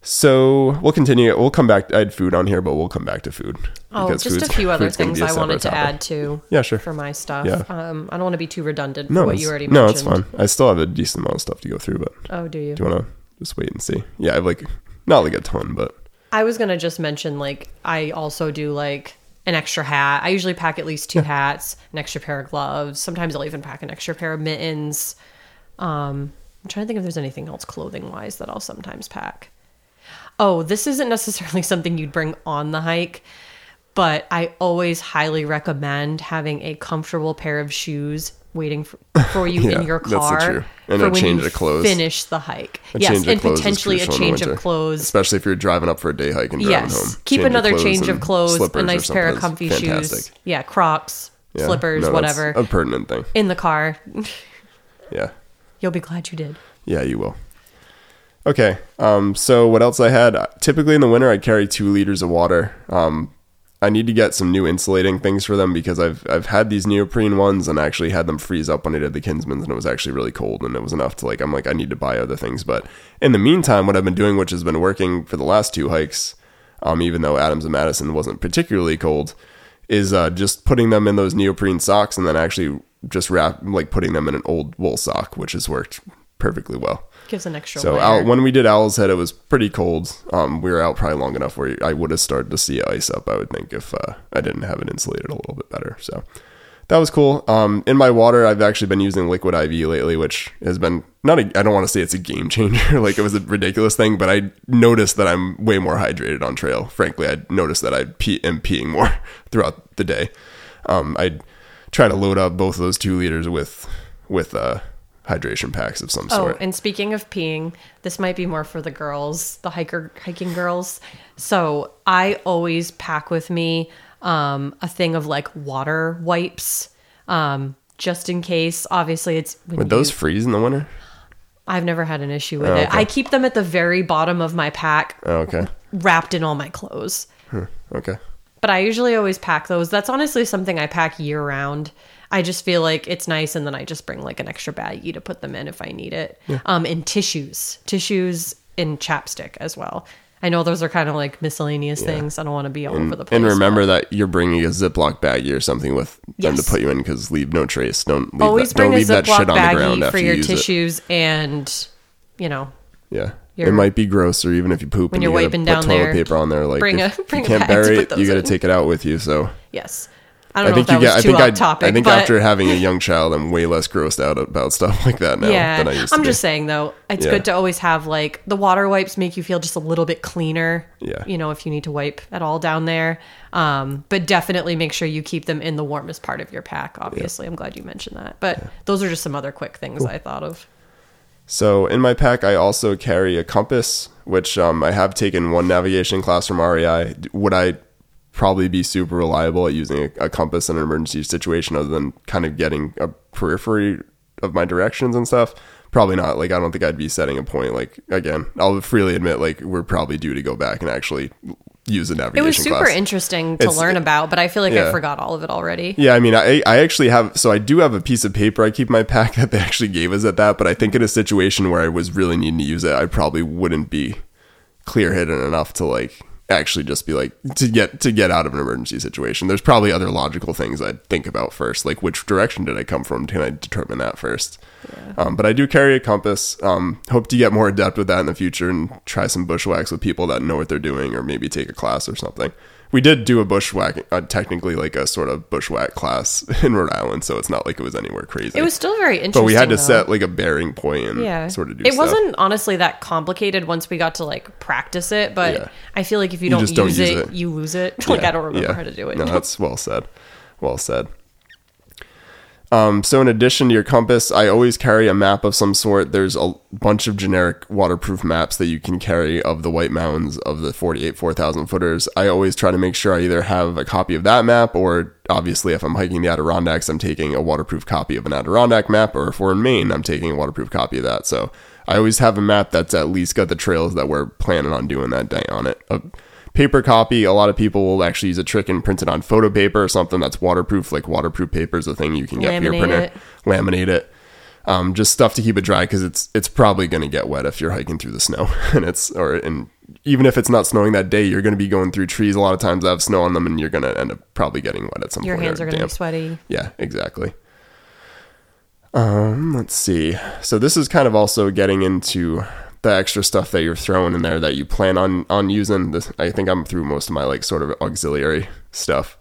so we'll continue. We'll come back. I had food on here, but we'll come back to food. Oh, just a few [laughs] other things I wanted to topic. add to Yeah, sure. for my stuff. Yeah. Um, I don't want to be too redundant No, for what you already no, mentioned. it's fine. I still have a decent amount of stuff to go through, but Oh, do you? do you want to just wait and see? Yeah, I have like not like a ton, but I was gonna just mention like I also do like an extra hat. I usually pack at least two hats, an extra pair of gloves. Sometimes I'll even pack an extra pair of mittens. Um, I'm trying to think if there's anything else clothing wise that I'll sometimes pack. Oh, this isn't necessarily [laughs] something you'd bring on the hike, but I always highly recommend having a comfortable pair of shoes waiting for, for you [laughs] Yeah, in your car. And for a change of clothes. finish the hike. a yes, and potentially a crucial in the change of clothes especially if you're driving up for a day hike and driving Yes. home. Keep Change of another change of clothes, a nice pair of comfy is shoes. Yeah, Crocs, Yeah. slippers, No, whatever. A pertinent thing. in the car. Yeah. [laughs] You'll be glad you did. Yeah, you will. Okay. Um, so what else I had? Typically in the winter, I carry two liters of water. Um, I need to get some new insulating things for them because I've I've had these neoprene ones and I actually had them freeze up when I did the Kinsmans and it was actually really cold and it was enough to like I'm like I need to buy other things. But in the meantime, what I've been doing, which has been working for the last two hikes, um, even though Adams and Madison wasn't particularly cold, is uh, just putting them in those neoprene socks and then actually just wrap like putting them in an old wool sock, which has worked perfectly well. Gives an extra So out, when we did Owl's Head, it was pretty cold. Um, we were out probably long enough where I would have started to see ice up. I would think if uh, I didn't have it insulated a little bit better. So that was cool. Um, in my water, I've actually been using Liquid IV lately, which has been not. A, I don't want to say it's a game changer, [laughs] like it was a ridiculous thing, but I noticed that I'm way more hydrated on trail. Frankly, I noticed that I pee, am peeing more [laughs] throughout the day. Um, I try to load up both of those two liters with with uh, hydration packs of some Oh, sort. and speaking of peeing, this might be more for the girls, the hiker hiking girls. So I always pack with me um, a thing of like water wipes, um, just in case. Obviously, it's when Would you- those freeze in the winter? I've never had an issue with Oh, it. I keep them at the very bottom of my pack, Oh, okay. wrapped in all my clothes. Okay. But I usually always pack those. That's honestly something I pack year round. I just feel like it's nice, and then I just bring like an extra baggie to put them in if I need it. Um, and tissues, tissues, and chapstick as well. I know those are kind of like miscellaneous things. I don't want to be all over the place. And remember that you're bringing a Ziploc baggie or something with them to put you in because leave no trace. Don't leave, always that, bring don't a leave that Ziploc shit on the ground baggie for you your it. tissues, and you know, Yeah. It might be gross, or even if you poop When and you're you wiping put down toilet there, paper on there, like bring a- bring you can't bury it, you got to take it out with you. So yes. I don't I think know you if that get. I was too think off I, topic. I think but after having a young child, I'm way less grossed out about [laughs] stuff like that now yeah, than I used to I'm be. just saying though, it's Yeah. good to always have like the water wipes make you feel just a little bit cleaner. Yeah. You know, if you need to wipe at all down there. Um, but definitely make sure you keep them in the warmest part of your pack, obviously. I'm glad you mentioned that. But those are just some other quick things I thought of. So in my pack, I also carry a compass, which um, I have taken one navigation class from REI. Would I probably be super reliable at using a, a compass in an emergency situation, other than kind of getting a periphery of my directions and stuff? Probably not. Like I don't think I'd be setting a point. Like again, I'll freely admit, like we're probably due to go back and actually use a It was super class. interesting to It's- learn about, but I feel like I forgot all of it already. Yeah, I mean, I I actually have so I do have a piece of paper I keep in my pack [laughs] that they actually gave us at that, but I think in a situation where I was really needing to use it, I probably wouldn't be clear headed enough to like actually just be like to get to get out of an emergency situation. There's probably other logical things I'd think about first, like which direction did I come from? Can I determine that first? Um, but I do carry a compass. Um, hope to get more adept with that in the future and try some bushwhacks with people that know what they're doing, or maybe take a class or something. We did do a bushwhack, uh, technically like a sort of bushwhack class [laughs] in Rhode Island, so it's not like it was anywhere crazy. It was still very interesting. but we had to though. set like a bearing point and yeah sort of do it stuff. wasn't honestly that complicated once we got to like practice it but Yeah. i feel like if you You don't, use, don't use it, it. you lose it [laughs] like i don't remember yeah. how to do it No, that's well said. Well said. Um, so in addition to your compass, I always carry a map of some sort. There's a bunch of generic waterproof maps that you can carry of the White Mountains of the 48 4,000 footers. I always try to make sure I either have a copy of that map or obviously if I'm hiking the Adirondacks, I'm taking a waterproof copy of an Adirondack map or if we're in Maine, I'm taking a waterproof copy of that. So I always have a map that's at least got the trails that we're planning on doing that day on it. A paper copy, a lot of people will actually use a trick and print it on photo paper or something that's waterproof, like waterproof paper is a thing you can get for your printer. it. Laminate it. Um, just stuff to keep it dry because it's it's probably going to get wet if you're hiking through the snow [laughs] and it's or and even if it's not snowing that day, you're going to be going through trees a lot of times that have snow on them and you're going to end up probably getting wet at some Your point. Your hands are going to be sweaty. Yeah, exactly. Um, let's see. So this is kind of also getting into the extra stuff that you're throwing in there that you plan on on using. This I think I'm through most of my like sort of auxiliary stuff.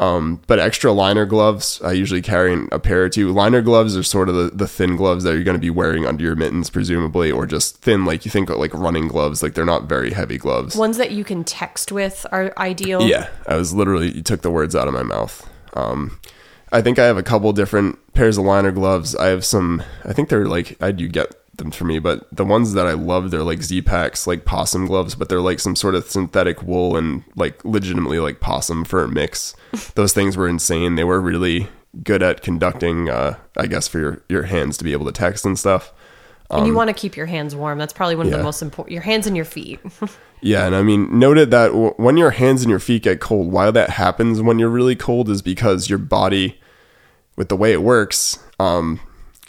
Um, but extra liner gloves, I usually carry a pair or two. Liner gloves are sort of the, the thin gloves that you're going to be wearing under your mittens, presumably, or just thin, like you think like running gloves. Like they're not very heavy gloves. Ones that you can text with are ideal. Yeah, I was literally you took the words out of my mouth. Um, I think I have a couple different pairs of liner gloves. I have some. I think they're like I do get them for me, but the ones that I love they're like Zpacks, like possum gloves, but they're like some sort of synthetic wool and like legitimately like possum fur mix. [laughs] Those things were insane. They were really good at conducting. Uh, I guess for your your hands to be able to text and stuff. and you want to keep your hands warm. That's probably one of Um, yeah. the most important. Your hands and your feet. [laughs] Yeah, and I mean, noted that w- when your hands and your feet get cold, why that happens when you're really cold is because your body, with the way it works, um,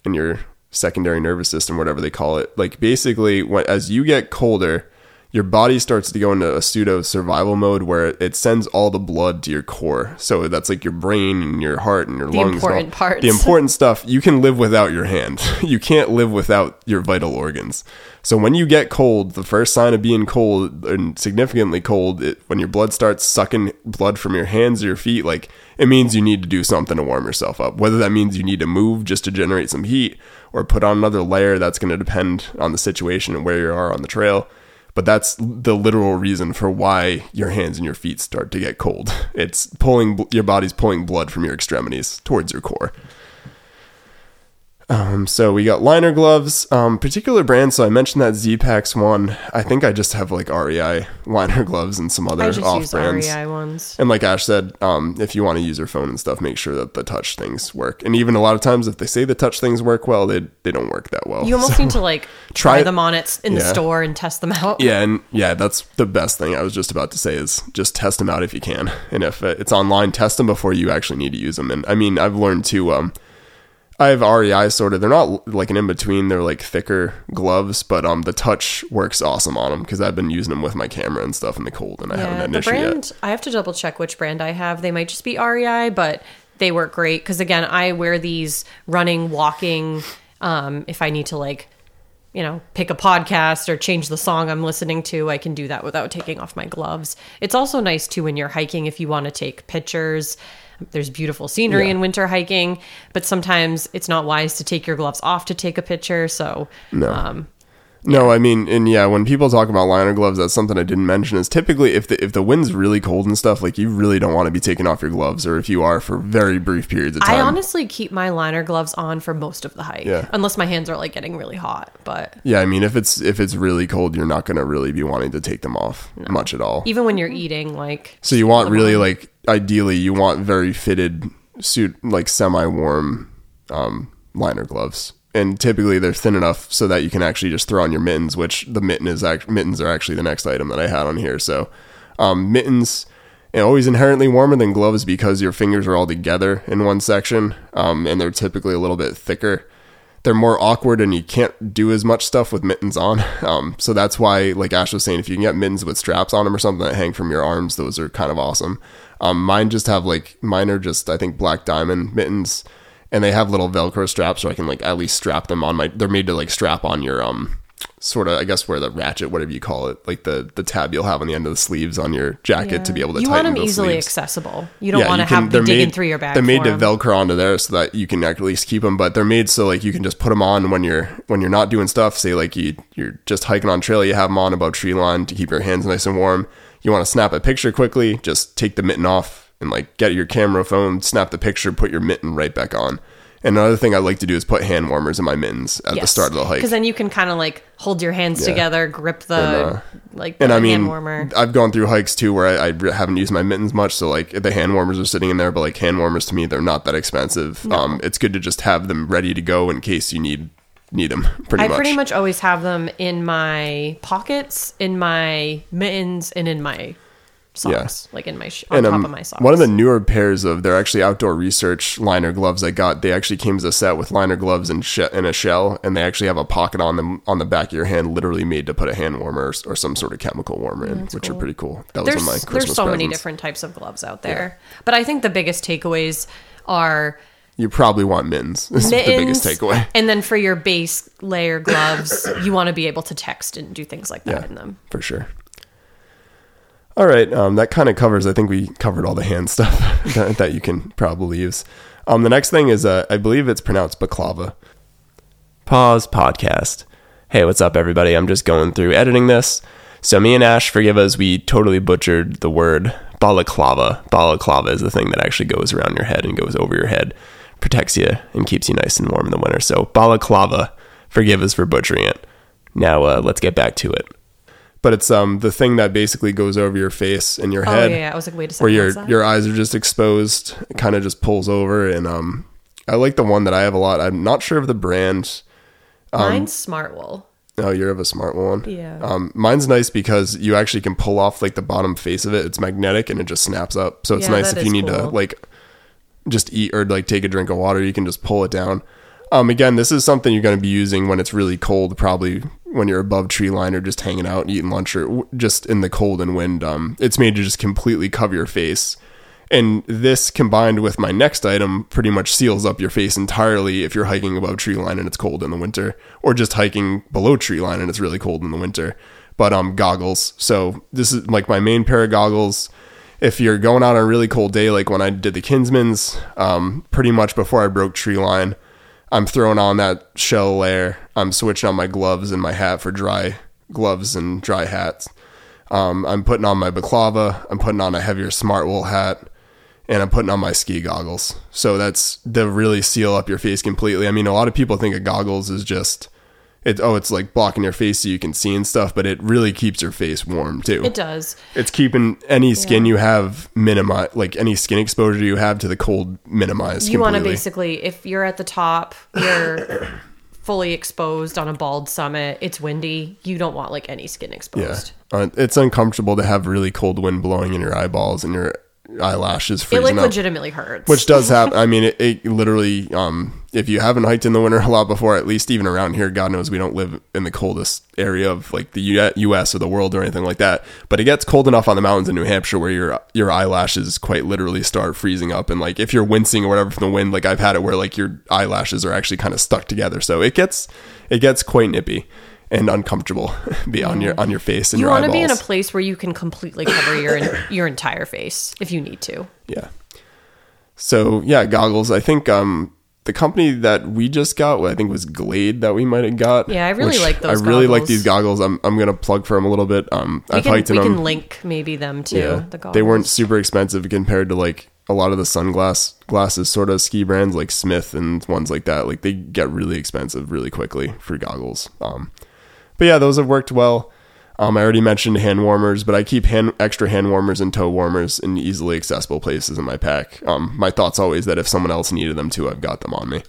in your secondary nervous system, whatever they call it, like basically, when, as you get colder, your body starts to go into a pseudo survival mode where it sends all the blood to your core. So that's like your brain and your heart and your The lungs. and all- important parts. The important stuff. You can live without your hand. [laughs] You can't live without your vital organs. So when you get cold, the first sign of being cold and significantly cold, it, when your blood starts sucking blood from your hands or your feet, like it means you need to do something to warm yourself up. Whether that means you need to move just to generate some heat or put on another layer, that's going to depend on the situation and where you are on the trail. But that's the literal reason for why your hands and your feet start to get cold. It's pulling your body's pulling blood from your extremities towards your core. Um, so we got liner gloves, um, particular brands. So I mentioned that Zpacks one. I think I just have like REI [laughs] liner gloves and some other I just off use brands. REI ones. And like Ash said, um, if you want to use your phone and stuff, make sure that the touch things work. And even a lot of times, if they say the touch things work well, they they don't work that well. You almost [laughs] So- need to like [laughs] Try try them on it in the store and test them out. Yeah, and yeah, that's the best thing I was just about to say is just test them out if you can, and if uh, it's online, test them before you actually need to use them. And I mean, I've learned to. I have REI sort of. They're not like an in between. They're like thicker gloves, but um, the touch works awesome on them because I've been using them with my camera and stuff in the cold, and I haven't had an the issue brand. yet. I have to double check which brand I have. They might just be REI, but they work great because again, I wear these running, walking. Um, if I need to like, you know, pick a podcast or change the song I'm listening to, I can do that without taking off my gloves. It's also nice too when you're hiking if you want to take pictures. There's beautiful scenery Yeah. in winter hiking, but sometimes it's not wise to take your gloves off to take a picture. So, No. um, No, I mean, and yeah, when people talk about liner gloves, that's something I didn't mention. Is typically if the if the wind's really cold and stuff, like you really don't want to be taking off your gloves, or if you are for very brief periods of time. I honestly keep my liner gloves on for most of the hike, Yeah. unless my hands are like getting really hot. But yeah, I mean, if it's if it's really cold, you're not gonna really be wanting to take them off much at all. even when you're eating, like So you want really like ideally you want very fitted suit like semi warm um, liner gloves, and typically they're thin enough so that you can actually just throw on your mittens. Which the mitten is act- mittens are actually the next item that I had on here. So um, mittens. And always inherently warmer than gloves because your fingers are all together in one section, um, and they're typically a little bit thicker they're more awkward and you can't do as much stuff with mittens on. [laughs] Um, so that's why, like Ash was saying, if you can get mittens with straps on them or something that hang from your arms, those are kind of awesome. Um, mine just have like mine are just I think black diamond mittens, and they have little Velcro straps so I can like at least strap them on my. They're made to like strap on your um sort of I guess where the ratchet whatever you call it like the the tab you'll have on the end of the sleeves on your jacket to be able to you want them easily sleeves. accessible. You don't Yeah, want to have they're be digging made- through your bag. They're made to. Velcro onto there so that you can at least keep them. But they're made so like you can just put them on when you're when you're not doing stuff. Say like you you're just hiking on trail, you have them on above tree line to keep your hands nice and warm. You want to snap a picture quickly, just take the mitten off and like get your camera phone, snap the picture, put your mitten right back on. And another thing I like to do is put hand warmers in my mittens at the start of the hike. because then you can kind of like hold your hands Yeah. together, grip the And, uh, like the and I mean, hand warmer. I've gone through hikes too where I, I haven't used my mittens much. So like the hand warmers are sitting in there, but like hand warmers to me, they're not that expensive. Um, it's good to just have them ready to go in case you need need them [laughs] pretty I much. pretty much always have them in my pockets, in my mittens, and in my socks, like in my sh- on and top um, of my socks. one of the newer pairs of they're actually outdoor research liner gloves I got. They actually came as a set with liner gloves and she- and a shell, and they actually have a pocket on them on the back of your hand, literally made to put a hand warmer or, or some sort of chemical warmer in, which are pretty cool. That was there's of my Christmas there's so many different types of gloves out there, but I think the biggest takeaways are You probably want mittens. Is the biggest takeaway. [laughs] and then for your base layer gloves, you want to be able to text and do things like that Yeah, in them. for sure. All right, um, that kind of covers. I think we covered all the hand stuff [laughs] that, that you can probably use. Um, the next thing is, uh, I believe it's pronounced baklava. Pause podcast. Hey, what's up, everybody? I'm just going through editing this. So me and Ash, forgive us, we totally butchered the word balaclava. Balaclava is the thing that actually goes around your head and goes over your head, protects you and keeps you nice and warm in the winter. So balaclava. Forgive us for butchering it. Now uh, let's get back to it. But it's um the thing that basically goes over your face and your Oh head yeah, yeah, I was like, wait a second, where your your eyes are just exposed. It kind of just pulls over, and um, I like the one that I have a lot. I'm not sure of the brand. mine's Smartwool. Oh, you're of a smart one. Yeah. Um, mine's nice because you actually can pull off like the bottom face of it. It's magnetic and it just snaps up. So it's Yeah, nice if you need to like just eat or like take a drink of water, you can just pull it down. Um, again, this is something you're going to be using when it's really cold, probably when you're above tree line or just hanging out and eating lunch or just in the cold and wind. Um, it's made to just completely cover your face. And this combined with my next item pretty much seals up your face entirely if you're hiking above tree line and it's cold in the winter, or just hiking below tree line and it's really cold in the winter. But um, goggles. So this is like my main pair of goggles. If you're going out on a really cold day, like when I did the Kinsman's, um, pretty much before I broke tree line, I'm throwing on that shell layer. I'm switching on my gloves and my hat for dry gloves and dry hats. Um, I'm putting on my baklava. I'm putting on a heavier smart wool hat, and I'm putting on my ski goggles. So that's to really seal up your face completely. I mean, a lot of people think of goggles is just it. Oh, it's like blocking your face so you can see and stuff, but it really keeps your face warm too. It does. It's keeping any skin you have minimize, like any skin exposure you have to the cold minimized. You want to basically, if you're at the top, you're [coughs] fully exposed on a bald summit. It's windy. You don't want like any skin Yeah, exposed. uh, it's uncomfortable to have really cold wind blowing in your eyeballs and your eyelashes freezing. It like up. legitimately hurts. Which does happen. I mean, it, it literally, um, if you haven't hiked in the winter [laughs] a lot before, at least even around here, God knows we don't live in the coldest area of like the U- U.S. or the world or anything like that. But it gets cold enough on the mountains in New Hampshire where your your eyelashes quite literally start freezing up, and like if you're wincing or whatever from the wind, like I've had it where like your eyelashes are actually kind of stuck together, so it gets it gets quite nippy and uncomfortable [laughs] be on your on your face and you your want to be in a place where you can completely cover your [coughs] your entire face if you need to. Yeah. So yeah, goggles. I think um the company that we just got, I think was Glade that we might have got. Yeah, I really like those I really like these goggles. I'm I'm gonna plug for them a little bit. Um, We I've can, hiked in we them. can link maybe them too. yeah, the goggles. they weren't super expensive compared to like a lot of the sunglass glasses sort of ski brands like Smith and ones like that. Like they get really expensive really quickly for goggles. Um, but yeah, those have worked well. Um, I already mentioned hand warmers, but I keep hand extra hand warmers and toe warmers in easily accessible places in my pack. Um, my thought's always that if someone else needed them too, I've got them on me,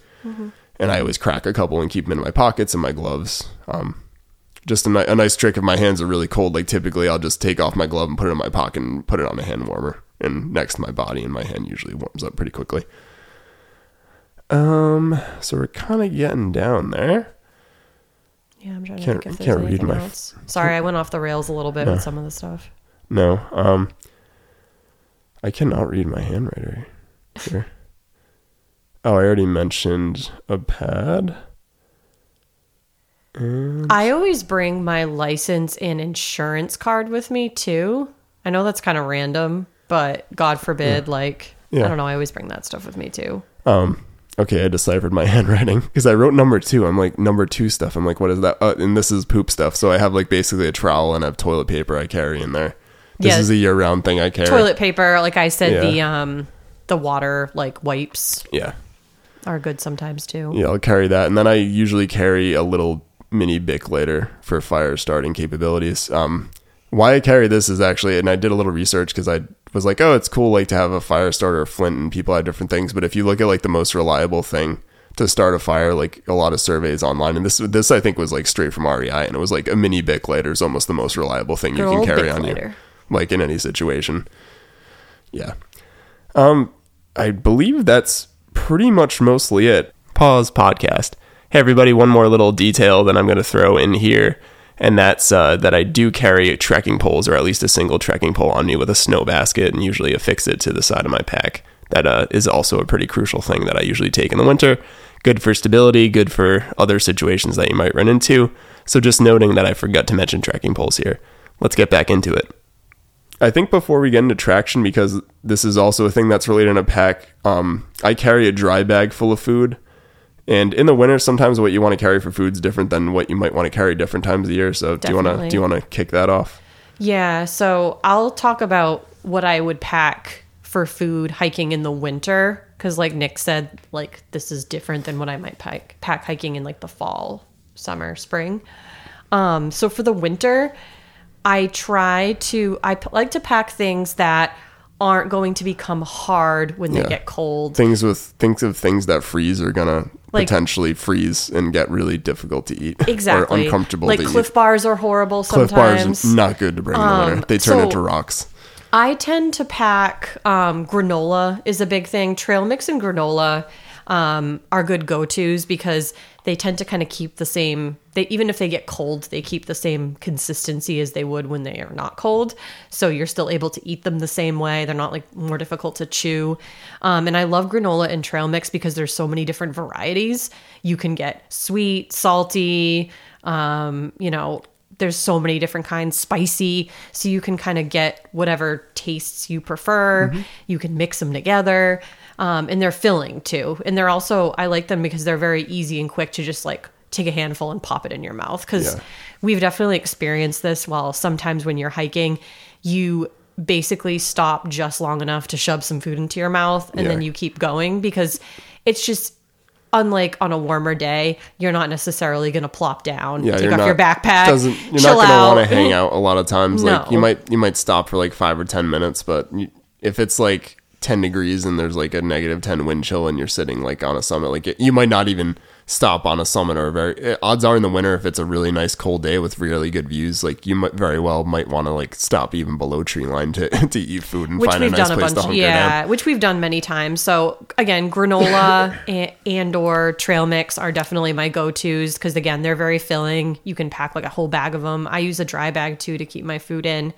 and I always crack a couple and keep them in my pockets and my gloves. Um, just a, ni- a nice trick if my hands are really cold. Like typically, I'll just take off my glove and put it in my pocket and put it on a hand warmer and next to my body, and my hand usually warms up pretty quickly. Um, so we're kind of getting down there. Yeah, I'm trying to Can't- think if there's can't read anything my- else. Sorry, I went off the rails a little bit with some of the stuff. No, um, I cannot read my handwriting here. [laughs] oh, I already mentioned a pad. And I always bring my license and insurance card with me too. I know that's kind of random, but God forbid, like Yeah. I don't know, I always bring that stuff with me too. um, okay, I deciphered my [laughs] handwriting because I wrote number two. I'm like number two stuff. I'm like, what is that? Uh, and this is poop stuff. So I have like basically a trowel and I have toilet paper I carry in there. This Yeah. is a year round thing I carry. Toilet paper, like I said, Yeah. the um the water like wipes Yeah. are good sometimes too. Yeah, I'll carry that, and then I usually carry a little mini Bic lighter for fire starting capabilities. Um, why I carry this is actually, and I did a little research because I was like, oh, it's cool, like to have a fire starter, or flint, and people have different things. But if you look at like the most reliable thing to start a fire. Like a lot of surveys online, and this this I think was like straight from REI, and it was like a mini Bic lighter is almost the most reliable thing you can carry on you, like in any situation. Yeah. Um, I believe that's pretty much mostly it. Pause podcast. Hey, everybody, one more little detail that I'm going to throw in here, and that's uh, that I do carry trekking poles, or at least a single trekking pole on me with a snow basket, and usually affix it to the side of my pack. That uh, is also a pretty crucial thing that I usually take in the winter. Good for stability, good for other situations that you might run into. So, just noting that I forgot to mention trekking poles here. Let's get back into it. I think before we get into traction, because this is also a thing that's related in a pack, um, I carry a dry bag full of food. And in the winter, sometimes what you want to carry for food is different than what you might want to carry different times of the year. So do you want to do you want to kick that off? Yeah, so I'll talk about what I would pack for food hiking in the winter because, like Nick said, like this is different than what I might pack pack hiking in like the fall, summer, spring. Um, so for the winter, I try to I p- like to pack things that aren't going to become hard when they Yeah. get cold. Things with think of things that freeze are gonna Like- potentially freeze and get really difficult to eat [laughs] Exactly, or uncomfortable Like Clif eat. Bars are horrible sometimes. Clif sometimes. bars are not good to bring in the winter. They turn so- into rocks. I tend to pack um, granola is a big thing. Trail mix and granola um, are good go tos because they tend to kind of keep the same. They even if they get cold, they keep the same consistency as they would when they are not cold. So you're still able to eat them the same way. They're not like more difficult to chew. Um, and I love granola and trail mix because there's so many different varieties. You can get sweet, salty. Um, you know, there's so many different kinds spicy so you can kind of get whatever tastes you prefer you can mix them together um, and they're filling too and they're also i like them because they're very easy and quick to just like take a handful and pop it in your mouth because Yeah. we've definitely experienced this while sometimes when you're hiking you basically stop just long enough to shove some food into your mouth and then you keep going because it's just unlike on a warmer day you're not necessarily going to plop down Yeah, take off not, your backpack Doesn't you're chill not gonna out. want to hang out a lot of times. Like you might you might stop for like five or ten minutes, but you, if it's like ten degrees and there's like a negative ten wind chill and you're sitting like on a summit, like it, you might not even stop on a summit or very. eh, Odds are in the winter if it's a really nice cold day with really good views, like you might very well might want to like stop even below tree line to [laughs] to eat food and which find a we've nice done a place bunch to hunker yeah down. which we've done many times so again granola [laughs] and, and or trail mix are definitely my go-to's because again they're very filling you can pack like a whole bag of them i use a dry bag too to keep my food in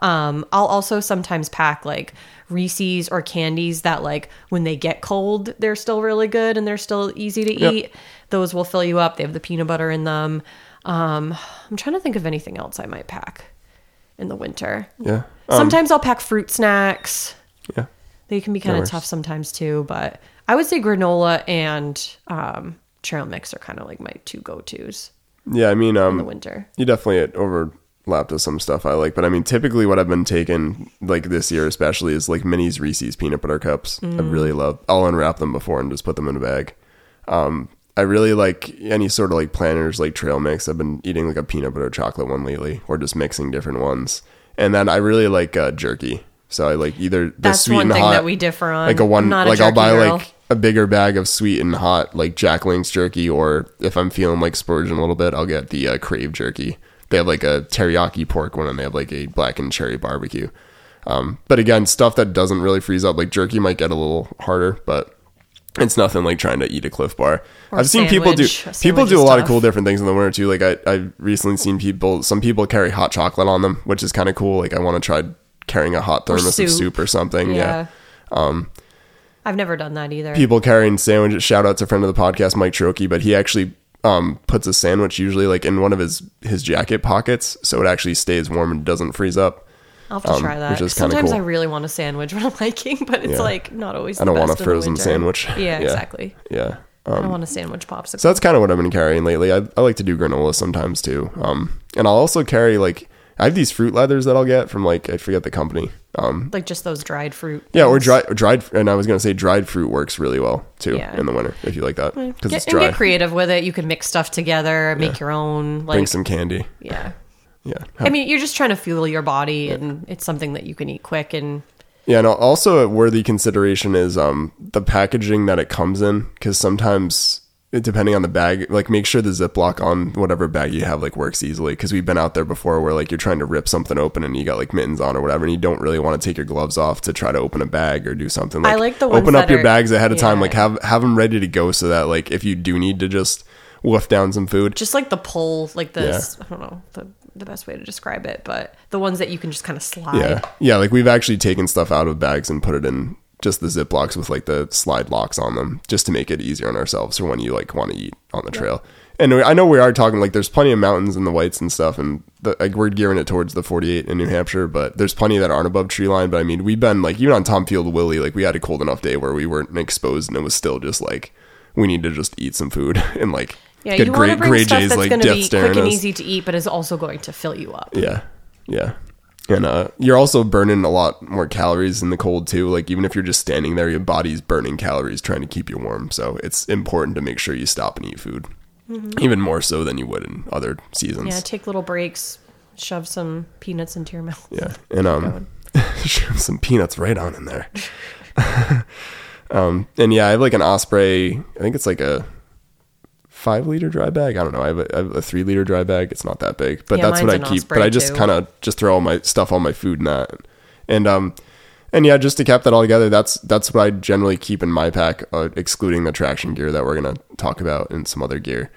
um, i'll also sometimes pack like reese's or candies that like when they get cold they're still really good and they're still easy to Yep. eat those will fill you up they have the peanut butter in them um, i'm trying to think of anything else i might pack in the winter Yeah, um, Sometimes I'll pack fruit snacks. yeah. They can be kind of tough sometimes too, but I would say granola and um, trail mix are kind of like my two go tos Yeah, I mean, in the um, winter. you definitely overlapped with some stuff I like, but I mean, typically what I've been taking like this year, especially, is like minis Reese's peanut butter cups. I Mm. really love. I'll unwrap them before and just put them in a bag. Um, I really like any sort of like Planters, like trail mix. I've been eating like a peanut butter chocolate one lately, or just mixing different ones. And then I really like uh, jerky. So I like either the That's sweet one and thing hot, that we differ on. like a one not a like I'll buy girl. like a bigger bag of sweet and hot like Jack Link's jerky, or if I'm feeling like splurging a little bit, I'll get the uh, Krave jerky. They have like a teriyaki pork one, and they have like a blackened cherry barbecue. Um, but again, stuff that doesn't really freeze up, like jerky, might get a little harder, but it's nothing like trying to eat a Clif Bar. Or I've seen people do people do a lot of cool different things in the winter too. Like I I've recently seen people some people carry hot chocolate on them, which is kind of cool. Like I want to try carrying a hot thermos soup. of soup or something. yeah. Yeah. I've never done that either. people carrying sandwiches. Shout out to a friend of the podcast, Mike Trokey, but he actually um, puts a sandwich usually like in one of his his jacket pockets, so it actually stays warm and doesn't freeze up. I'll have to um, try that. which is Sometimes cool. I really want a sandwich [laughs] when I'm hiking, but it's Yeah. like not always. I don't want a best in the frozen sandwich. [laughs] Yeah, Yeah. exactly. Yeah. I Um, don't want a sandwich popsicle. so that's kind of what I've been carrying lately. I, I like to do granola sometimes too. Um, and I'll also carry like I have these fruit leathers that I'll get from like I forget the company. Um, like just those dried fruit. yeah, or dry, dried, and I was gonna say dried fruit works really well too Yeah. in the winter if you like that because it's and dry. get creative with it. You can mix stuff together, make your own. Like, Bring some candy. yeah. Yeah, I mean, you're just trying to fuel your body, and it's something that you can eat quick. And Yeah, and also a worthy consideration is um, the packaging that it comes in, because sometimes depending on the bag, like make sure the Ziploc on whatever bag you have like works easily. Because we've been out there before where like you're trying to rip something open and you got like mittens on or whatever, and you don't really want to take your gloves off to try to open a bag or do something. Like, I like the open up your are- bags ahead of time. Like have have them ready to go so that like if you do need to just wolf down some food, Just like the pull, like this, I don't know the, the best way to describe it, but the ones that you can just kind of slide. Yeah. Yeah. Like we've actually taken stuff out of bags and put it in just the Ziplocs with like the slide locks on them just to make it easier on ourselves for when you like want to eat on the trail. And I know we are talking like there's plenty of mountains in the whites and stuff, and the, like we're gearing it towards the 48 in New Hampshire, but there's plenty that aren't above tree line. But I mean, we've been like even on Tom Field Willey, like we had a cold enough day where we weren't exposed, and it was still just like we need to just eat some food [laughs] and like Yeah, get you want to great bring stuff that's like going to death be staring quick and us. easy to eat, but is also going to fill you up. Yeah. Yeah. And uh, you're also burning a lot more calories in the cold too. Like even if you're just standing there, your body's burning calories trying to keep you warm. So it's important to make sure you stop and eat food, even more so than you would in other seasons. Mm-hmm. Yeah, take little breaks, shove some peanuts into your mouth. Yeah, and um, [laughs] shove some peanuts right on in there. [laughs] um, and yeah, I have like an Osprey. I think it's like a five liter dry bag. I don't know. I have a, I have a three liter dry bag. It's not that big, but Yeah, that's what I keep. But I just kind of just throw all my stuff, all my food in that, and um. And yeah, just to cap that all together, that's that's what I generally keep in my pack, uh, excluding the traction gear that we're gonna talk about and some other gear.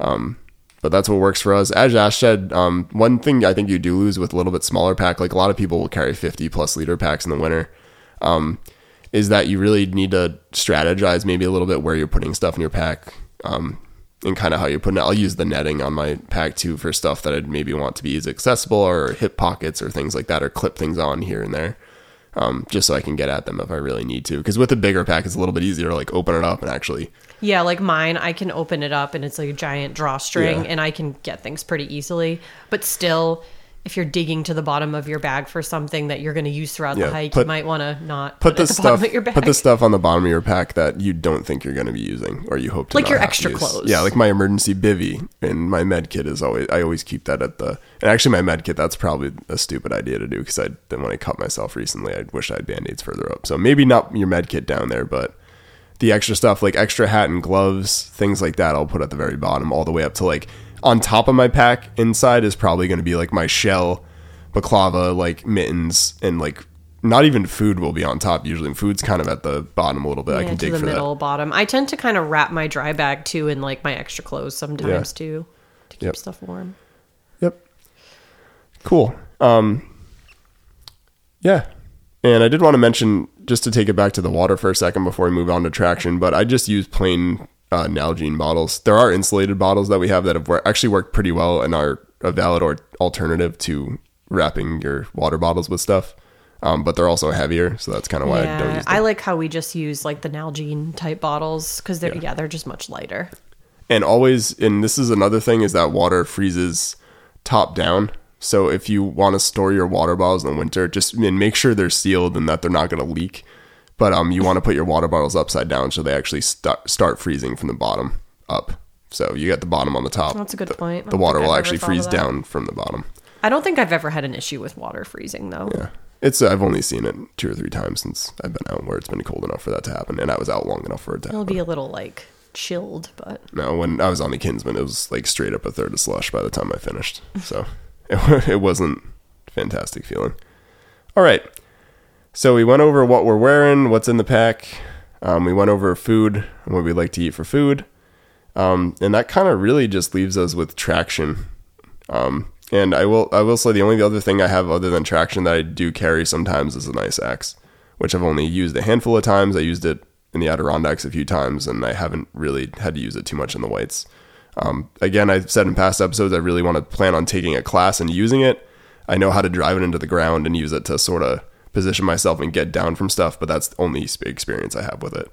Um, but that's what works for us. As Ash said, um, one thing I think you do lose with a little bit smaller pack, like a lot of people will carry 50 plus liter packs in the winter, um, is that you really need to strategize maybe a little bit where you're putting stuff in your pack um, and kind of how you're putting it. I'll use the netting on my pack too for stuff that I'd maybe want to be easy accessible or hip pockets or things like that or clip things on here and there. Um, just so I can get at them if I really need to. Because with a bigger pack, it's a little bit easier to like open it up and actually Yeah, like mine, I can open it up and it's like a giant drawstring Yeah. and I can get things pretty easily. But still, if you're digging to the bottom of your bag for something that you're going to use throughout Yeah, the hike, put- you might want to not put put, the stuff your bag. put the stuff on the bottom of your pack that you don't think you're going to be using or you hope to Like your extra clothes. yeah like my emergency bivy and my med kit is always i always keep that at the and actually my med kit that's probably a stupid idea to do because i then when i cut myself recently i wish i had band-aids further up so maybe not your med kit down there but the extra stuff like extra hat and gloves things like that i'll put at the very bottom all the way up to like on top of my pack inside is probably going to be like my shell baklava like mittens and like not even food will be on top usually food's kind of at the bottom a little bit i Yeah, can to dig the for middle, bottom. I tend to kind of wrap my dry bag too in like my extra clothes sometimes Yeah. too to keep Yep. stuff warm. yep cool um yeah and i did want to mention just to take it back to the water for a second before we move on to traction but i just use plain uh, Nalgene bottles. There are insulated bottles that we have that have wor- actually worked pretty well and are a valid or alternative to wrapping your water bottles with stuff. Um, but they're also heavier so that's kind of why i don't Yeah, use I like how we just use like the Nalgene type bottles because they're yeah. they're just much lighter. and always and this is another thing is that water freezes top down. So if you want to store your water bottles in the winter just and make sure they're sealed and that they're not going to leak but um you want to put your water bottles upside down so they actually start start freezing from the bottom up so you got the bottom on the top That's a good the, point. The water will I've actually freeze down from the bottom I don't think I've ever had an issue with water freezing though. yeah it's i've only seen it two or three times since i've been out where it's been cold enough for that to happen and i was out long enough for it to It'll happen be a little like chilled, but No, when I was on the Kinsman, it was like straight up a third of slush by the time I finished. [laughs] So it, [laughs] it wasn't fantastic feeling. All right. So we went over what we're wearing, what's in the pack. Um, we went over food and what we like to eat for food. Um, and that kind of really just leaves us with traction. Um, and I will I will say the only other thing I have other than traction that I do carry sometimes is an ice axe, which I've only used a handful of times. I used it in the Adirondacks a few times, and I haven't really had to use it too much in the whites. Um, again, I've said in past episodes I really want to plan on taking a class and using it. I know how to drive it into the ground and use it to sort of position myself and get down from stuff, but that's the only experience I have with it.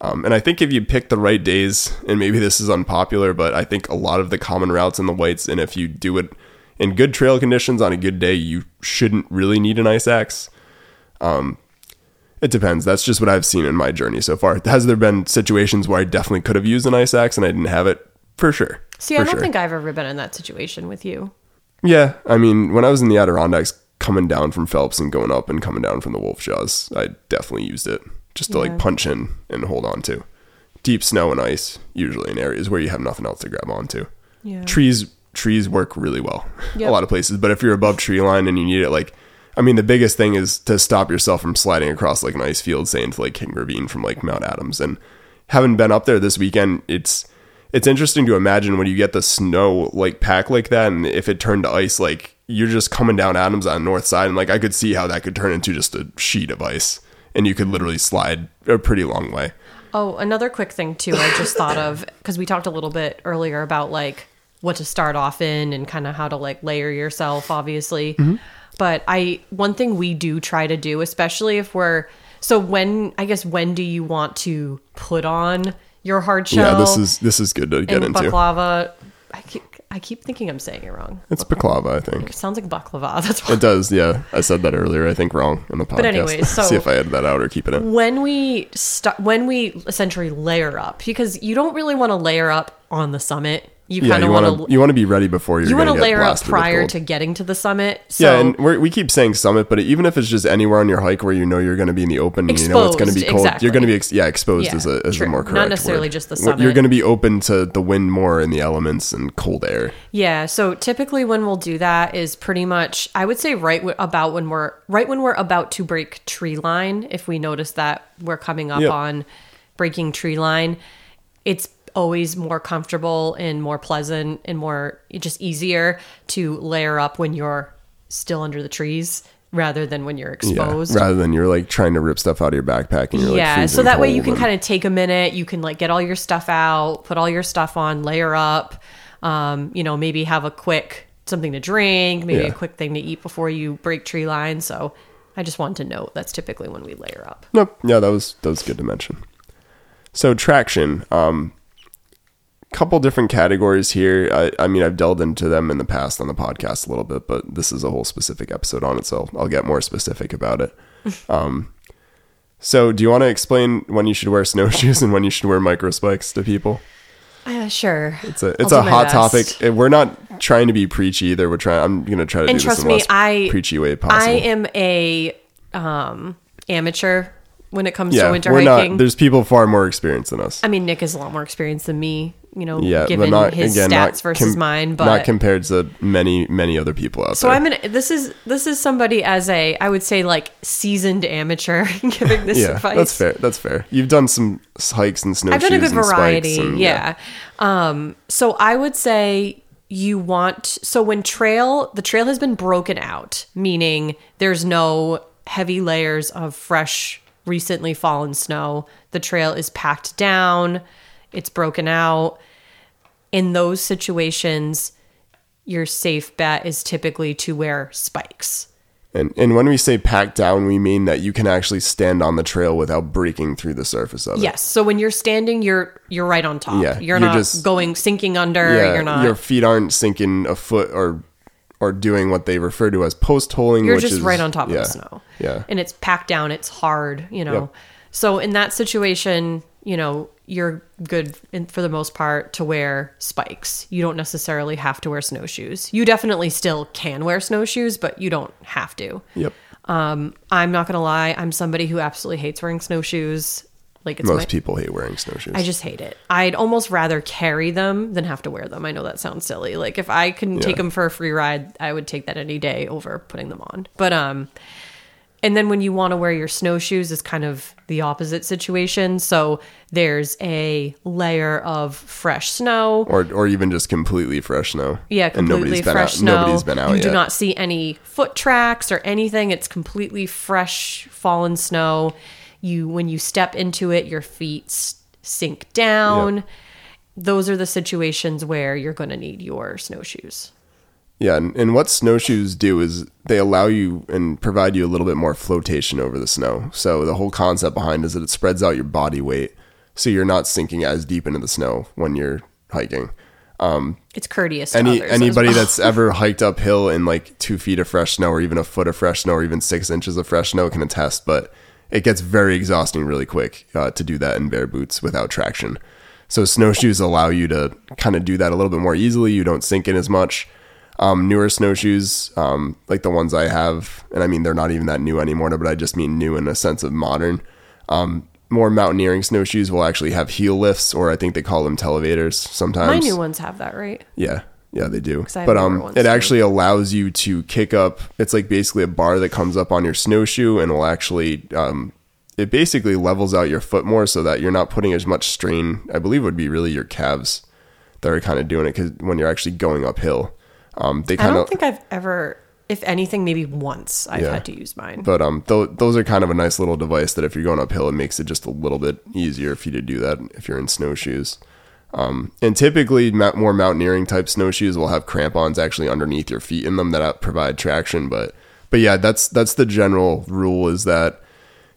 Um, and I think if you pick the right days, and maybe this is unpopular, but I think a lot of the common routes in the whites, and if you do it in good trail conditions on a good day, you shouldn't really need an ice axe. Um, it depends. That's just what I've seen in my journey so far. Has there been situations where I definitely could have used an ice axe and I didn't have it? For sure. see, For I don't sure. think I've ever been in that situation with you. Yeah, I mean, when I was in the Adirondacks, coming down from Phelps and going up and coming down from the Wolf Jaws, I definitely used it just to Yeah. like punch in and hold on to. deep snow and ice, usually in areas where you have nothing else to grab onto. Yeah. Trees trees work really well Yep. a lot of places, but if you're above tree line and you need it like I mean the biggest thing is to stop yourself from sliding across like an ice field say into like King Ravine from like Mount Adams and having been up there this weekend it's it's interesting to imagine when you get the snow like pack like that and if it turned to ice like you're just coming down Adams on the north side and like I could see how that could turn into just a sheet of ice and you could literally slide a pretty long way. Oh, another quick thing too, I just thought of because we talked a little bit earlier about like what to start off in and kind of how to like layer yourself, obviously. Mm-hmm. But I, one thing we do try to do, especially if we're, so when, I guess, when do you want to put on your hard shell? Yeah, this is this is good to get into. baklava? I keep, I keep thinking I'm saying it wrong. It's baklava, I think. It sounds like baklava. [laughs] That's why. It does, yeah. I said that earlier. I think wrong in the podcast. But anyways, [laughs] so- see if I edit that out or keep it in. when we st- when we essentially layer up because you don't really want to layer up on the summit you Yeah, kind of want to you want to be ready before you're you want to layer up prior to getting to the summit so Yeah, and we're, we keep saying summit, but even if it's just anywhere on your hike where you know you're going to be in the open, and you know it's going to be cold, exactly. you're going to be ex- yeah exposed Yeah, as a as true. a more Not correct necessarily word. just the Wh- You're going to be open to the wind more and the elements and cold air. yeah so typically when we'll do that is pretty much i would say right w- about when we're right when we're about to break tree line if we notice that we're coming up Yep. on breaking tree line it's always more comfortable and more pleasant and more just easier to layer up when you're still under the trees rather than when you're exposed. Yeah, rather than you're like trying to rip stuff out of your backpack and you're like yeah, so that way you can kind of take a minute. You can like get all your stuff out, put all your stuff on, layer up. Um, you know, maybe have a quick something to drink, maybe Yeah. a quick thing to eat before you break tree line. So I just wanted to note that's typically when we layer up. Nope. Yeah, that was that was good to mention. So traction, um, couple different categories here. I, I mean, I've delved into them in the past on the podcast a little bit, but this is a whole specific episode on it, so I'll get more specific about it. [laughs] Um, so, do you want to explain when you should wear snowshoes [laughs] and when you should wear micro spikes to people? Uh, sure. It's a it's I'll a hot best. topic. and We're not trying to be preachy either. We're trying. I'm gonna try to And do trust this in the me, most I- preachy way possible. I am a um, amateur when it comes yeah, to winter we're hiking. not. There's people far more experienced than us. I mean, Nick is a lot more experienced than me. You know, yeah, given not his again, stats versus com- mine. But not compared to many many other people out So there. So I'm gonna. This is this is somebody as a I would say like seasoned amateur [laughs] giving this yeah, advice. that's fair. That's fair. You've done some hikes and snowshoes. I've done a good variety. and- yeah. Um. So I would say you want. So when trail the trail has been broken out, meaning there's no heavy layers of fresh, recently fallen snow. The trail is packed down. It's broken out. In those situations, your safe bet is typically to wear spikes. And and when we say packed down, we mean that you can actually stand on the trail without breaking through the surface of it. Yes. So when you're standing, you're you're right on top. Yeah, You're, you're not just- going sinking under. Yeah, you're not. your feet aren't sinking a foot or or doing what they refer to as post holing. you're just is, right on top yeah, of the snow. Yeah. And it's packed down. It's hard. You know. Yep. So in that situation, you know, you're good in, for the most part to wear spikes. You don't necessarily have to wear snowshoes. You definitely still can wear snowshoes, but you don't have to. Yep. Um, I'm not gonna lie. I'm somebody who absolutely hates wearing snowshoes. Like it's Most my, people hate wearing snowshoes. I just hate it. I'd almost rather carry them than have to wear them. I know that sounds silly. Like if I can take them for a free ride, I would take that any day over putting them on. But um and then when you want to wear your snowshoes is kind of the opposite situation. So there's a layer of fresh snow. or or even just completely fresh snow. Yeah, And completely been fresh out, snow. Nobody's been out you yet. do not see any foot tracks or anything. It's completely fresh fallen snow. You when you step into it, your feet s- sink down. Yep. Those are the situations where you're going to need your snowshoes. Yeah, and, and what snowshoes do is they allow you and provide you a little bit more flotation over the snow. So the whole concept behind is that it spreads out your body weight, so you're not sinking as deep into the snow when you're hiking. Um, It's courteous Any anybody well. that's ever hiked uphill in like two feet of fresh snow, or even a foot of fresh snow, or even six inches of fresh snow, can attest. But it gets very exhausting really quick uh, to do that in bare boots without traction. So snowshoes allow you to kind of do that a little bit more easily. You don't sink in as much. Um, newer snowshoes, um, like the ones I have, and I mean they're not even that new anymore, but I just mean new in a sense of modern. Um, more mountaineering snowshoes will actually have heel lifts, or I think they call them televators sometimes. My new ones have that, right? Yeah, yeah, they do. But um, it actually allows you to kick up. It's like basically a bar that comes up on your snowshoe, and will actually um, it basically levels out your foot more, so that you're not putting as much strain. I believe would be really your calves that are kind of doing it because when you're actually going uphill, um, they I don't think I've ever, if anything, maybe once I've Yeah. had to use mine. But um, th- those are kind of a nice little device that if you're going uphill, it makes it just a little bit easier for you to do that if you're in snowshoes. Um, and typically, more mountaineering type snowshoes will have crampons actually underneath your feet in them that provide traction. But but yeah, that's that's the general rule is that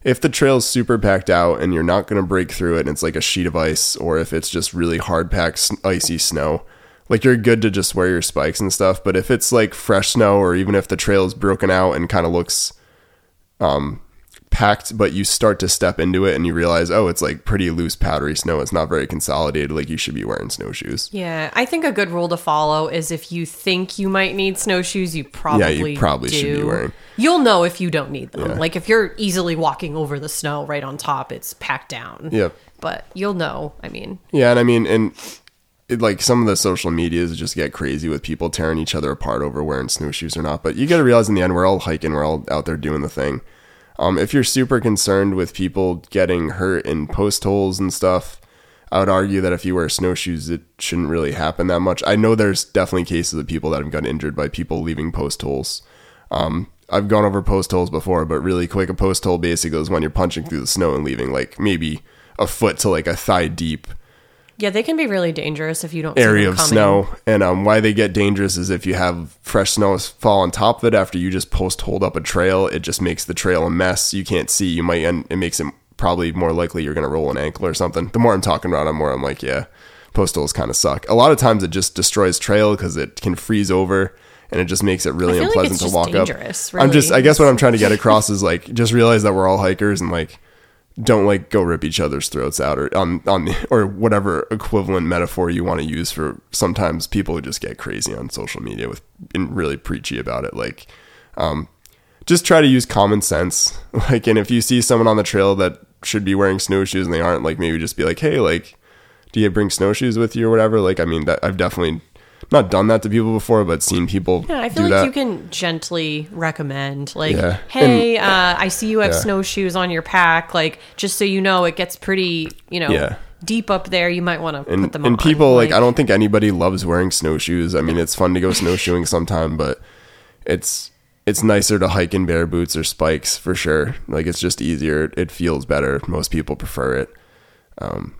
if the trail's super packed out and you're not going to break through it, and it's like a sheet of ice, or if it's just really hard packed icy snow, like you're good to just wear your spikes and stuff. But if it's like fresh snow, or even if the trail is broken out and kind of looks um, packed, but you start to step into it and you realize, oh, it's like pretty loose, powdery snow. It's not very consolidated. Like you should be wearing snowshoes. Yeah, I think a good rule to follow is if you think you might need snowshoes, you probably yeah, you probably should be wearing. You'll know if you don't need them. Yeah. Like if you're easily walking over the snow right on top, it's packed down. Yep. But you'll know. I mean, Yeah, and I mean, and it, like some of the social medias just get crazy with people tearing each other apart over wearing snowshoes or not. But you got to realize in the end, we're all hiking, we're all out there doing the thing. Um, if you're super concerned with people getting hurt in post holes and stuff, I would argue that if you wear snowshoes, it shouldn't really happen that much. I know there's definitely cases of people that have gotten injured by people leaving post holes. Um, I've gone over post holes before, but really quick, a post hole basically is when you're punching through the snow and leaving like maybe a foot to like a thigh deep yeah, they can be really dangerous if you don't area see them of coming. snow. And um, why they get dangerous is if you have fresh snow fall on top of it after you just post hold up a trail, it just makes the trail a mess. You can't see. You might end. It makes it probably more likely you're going to roll an ankle or something. The more I'm talking about, it, the more I'm like, yeah, post holes kind of suck. A lot of times it just destroys trail because it can freeze over. And it just makes it really like unpleasant it's to walk up. I'm just. I guess what I'm trying to get [laughs] across is like, just realize that we're all hikers and like, don't like go rip each other's throats out or on on or whatever equivalent metaphor you want to use for sometimes people who just get crazy on social media with and really preachy about it like um just try to use common sense. [laughs] Like and if you see someone on the trail that should be wearing snowshoes and they aren't like maybe just be like hey like do you bring snowshoes with you or whatever? Like i mean that i've definitely not done that to people before but seen people Yeah, I feel like that you can gently recommend, like, Yeah. hey, uh, I see you have Yeah. snowshoes on your pack. Like, just so you know, it gets pretty, you know, Yeah. deep up there. You might want to and, put them and on. people like, I don't think anybody loves wearing snowshoes. I mean, it's fun to go snowshoeing sometime, but it's it's nicer to hike in bare boots or spikes for sure. Like it's just easier. It feels better. Most people prefer it. Um,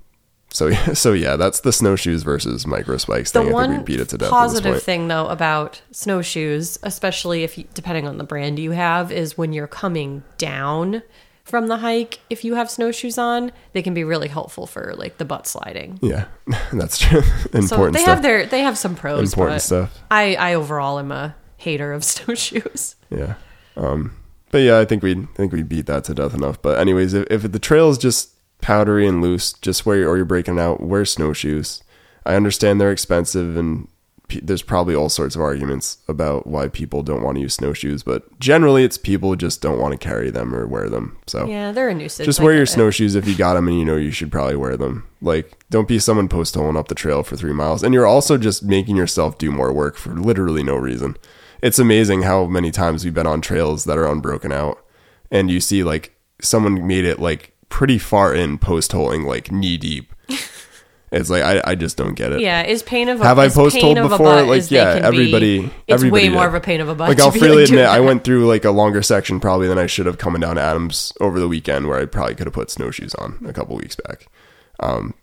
so [laughs] so yeah, that's the snowshoes versus micro spikes the thing. I think one we beat it to death. at this positive thing though about snowshoes especially if you, depending on the brand you have is when you're coming down from the hike if you have snowshoes on they can be really helpful for like the butt sliding Yeah, [laughs] that's true. [laughs] Important so they stuff. have their they have some pros Important but stuff. i i overall am a hater of snowshoes Yeah. Um, but yeah, I think we I think we beat that to death enough. But anyways, if, if the trail is just powdery and loose, just wear or you're breaking out, wear snowshoes. I understand they're expensive and pe- there's probably all sorts of arguments about why people don't want to use snowshoes, but generally it's people just don't want to carry them or wear them. So yeah they're a nuisance just I wear your it. snowshoes if you got them and you know you should probably wear them. Like, don't be someone post holing up the trail for three miles. And you're also just making yourself do more work for literally no reason. It's amazing how many times we've been on trails that are unbroken out and you see like someone made it like pretty far in post holing, like knee deep. [laughs] It's like, I, I just don't get it. yeah, is pain of a Have I post holed before? Like, yeah, everybody- Be, it's everybody way more did. of a pain of a butt. Like I'll freely doing admit, I went through like a longer section probably than I should have coming down to Adams over the weekend, where I probably could have put snowshoes on a couple weeks back. Um,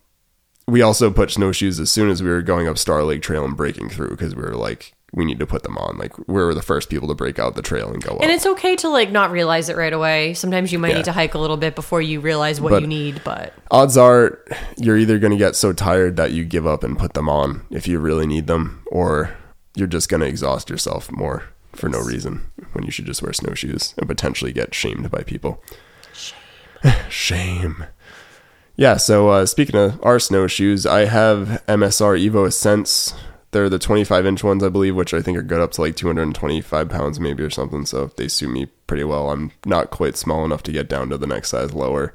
we also put snowshoes as soon as we were going up Star Lake Trail and breaking through because we were like, we need to put them on. Like we were the first people to break out the trail and go up. And it's okay to like not realize it right away. Sometimes you might Yeah. need to hike a little bit before you realize what But- you need, but Odds are you're either going to get so tired that you give up and put them on if you really need them, or you're just going to exhaust yourself more for no reason when you should just wear snowshoes and potentially get shamed by people. Shame. [laughs] Yeah, so uh, speaking of our snowshoes, I have MSR Evo Ascents. They're the 25 inch ones, I believe, which I think are good up to like 225 pounds, maybe or something. So they suit me pretty well. I'm not quite small enough to get down to the next size lower.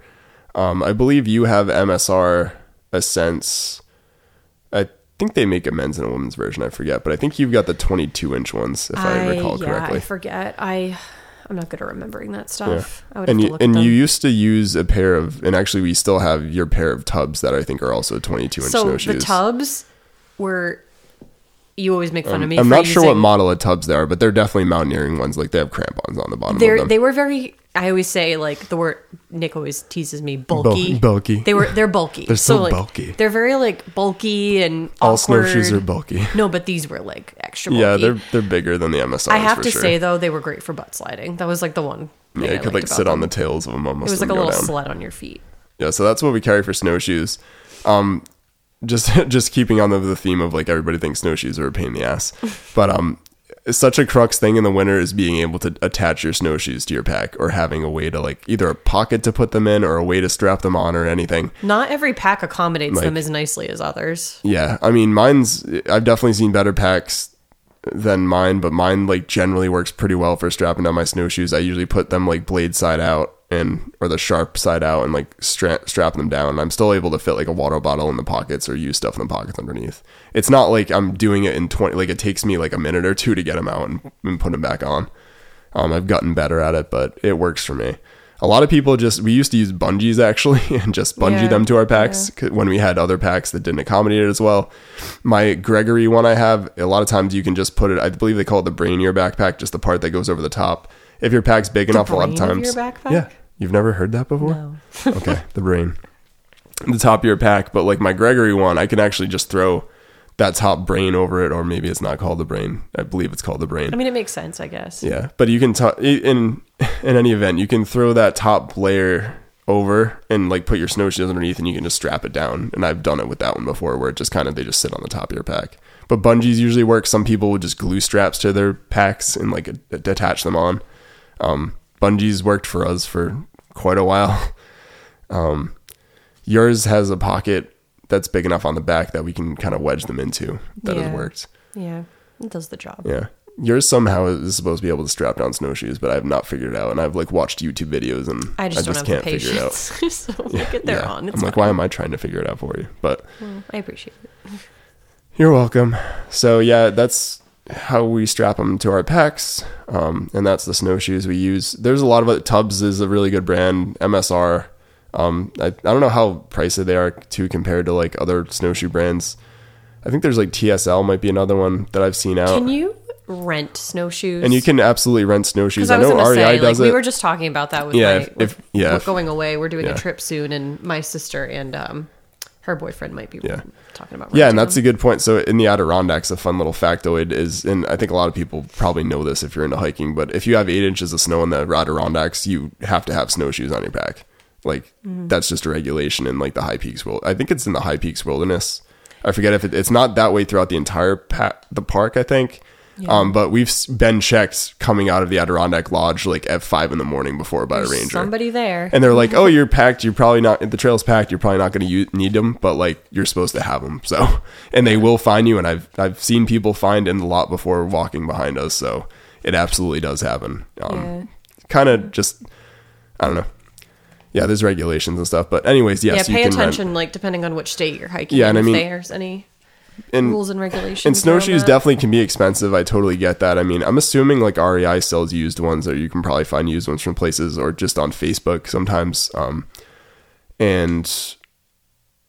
Um, I believe you have MSR Ascents. I think they make a men's and a women's version. I forget, but I think you've got the 22 inch ones, if I, recall yeah, correctly. I forget. I I'm not good at remembering that stuff. I would and you, and you used to use a pair of, and actually we still have your pair of Tubbs that I think are also 22 inch so snowshoes. the Tubbs were. You always make fun of me. I'm for not sure what using- model of Tubbs they are, but they're definitely mountaineering ones. Like they have crampons on the bottom They're they were very. I always say like the word. Nick always teases me bulky. bulky. They were they're bulky. They're so like, bulky. They're very like bulky and All snowshoes are bulky. No, but these were like extra. Bulky. Yeah, they're they're bigger than the MSRs. I have for to sure. say though, they were great for butt sliding. That was like the one. thing yeah, I you could liked like about sit on the tails of them almost. It was like a little down. sled on your feet. Yeah, so that's what we carry for snowshoes. Um, just [laughs] just keeping on the, the theme of like everybody thinks snowshoes are a pain in the ass, but um, such a crux thing in the winter is being able to attach your snowshoes to your pack or having a way to like either a pocket to put them in or a way to strap them on or anything. Not every pack accommodates them as nicely as others. Yeah, I mean, mine's I've definitely seen better packs than mine, but mine like generally works pretty well for strapping down my snowshoes. I usually put them like blade side out and or the sharp side out and like stra- strap them down. I'm still able to fit like a water bottle in the pockets or use stuff in the pockets underneath. It's not like I'm doing it in 20 like it takes me like a minute or two to get them out and, and put them back on. Um, I've gotten better at it, but it works for me. A lot of people just we used to use bungees [laughs] actually and just bungee Yeah, them to our packs 'cause when we had other packs that didn't accommodate it as well. My Gregory one I have, a lot of times you can just put it. I believe they call it the brainier backpack, just the part that goes over the top. If your pack's big enough, a lot of brain of times, your backpack? yeah, you've never heard that before. No. [laughs] okay, the brain, the top of your pack. But like my Gregory one, I can actually just throw that top brain over it, or maybe it's not called the brain. I believe it's called the brain. I mean, it makes sense, I guess. Yeah, but you can t- in [laughs] in any event, you can throw that top layer over and like put your snowshoes underneath, and you can just strap it down. And I've done it with that one before, where it just kind of they just sit on the top of your pack. But bungees usually work. Some people would just glue straps to their packs and like a- attach them on. Um, bungees worked for us for quite a while. [laughs] Um, yours has a pocket that's big enough on the back that we can kind of wedge them into. That has Yeah. worked. Yeah, it does the job. Yeah. Yours somehow is supposed to be able to strap down snowshoes, but I have not figured it out. And I've like watched YouTube videos and I just, don't have can't figure it out. patience. [laughs] so we'll get there Yeah. on. It's I'm like, why am I trying to figure it out for you? But Well, I appreciate it. [laughs] you're welcome. So yeah, that's how we strap them to our packs, um, and that's the snowshoes we use. There's a lot of it. Tubbs is a really good brand. MSR. Um, I, I don't know how pricey they are too compared to like other snowshoe brands. I think there's like TSL might be another one that I've seen out. Can you rent snowshoes? and you can absolutely rent snowshoes. I I was know going to REI say, like, does we were just talking about that with Yeah, my, if- if- yeah, we're if- going away. We're doing yeah. a trip soon, and my sister and um, her boyfriend might be Yeah. talking about. Yeah, and that's a good point. So in the Adirondacks, a fun little factoid is, and I think a lot of people probably know this if you're into hiking, but if you have eight inches of snow in the Adirondacks, you have to have snowshoes on your back. Like Mm-hmm. that's just a regulation in like the High Peaks world. I think it's in the High Peaks Wilderness. I forget if it, it's not that way throughout the entire pa- the park. I think. Um, but we've been checked coming out of the Adirondack Lodge like at five in the morning before by a ranger. Somebody there. And they're like, "Oh, [laughs] you're packed. You're probably not. The trail's packed. You're probably not going to need them, but like you're supposed to have them. So, [laughs] and they will find you. And I've I've seen people find in the lot before walking behind us. So it absolutely does happen. Um, Yeah. Kind of just, I don't know. Yeah, there's regulations and stuff. But anyways, yes, yeah, pay you can attention, rent. like depending on which state you're hiking. Yeah, in, and I mean- there's any And rules and regulations. and snowshoes definitely can be expensive. I totally get that. I mean, I'm assuming like REI sells used ones, or you can probably find used ones from places, or just on Facebook sometimes. Um, and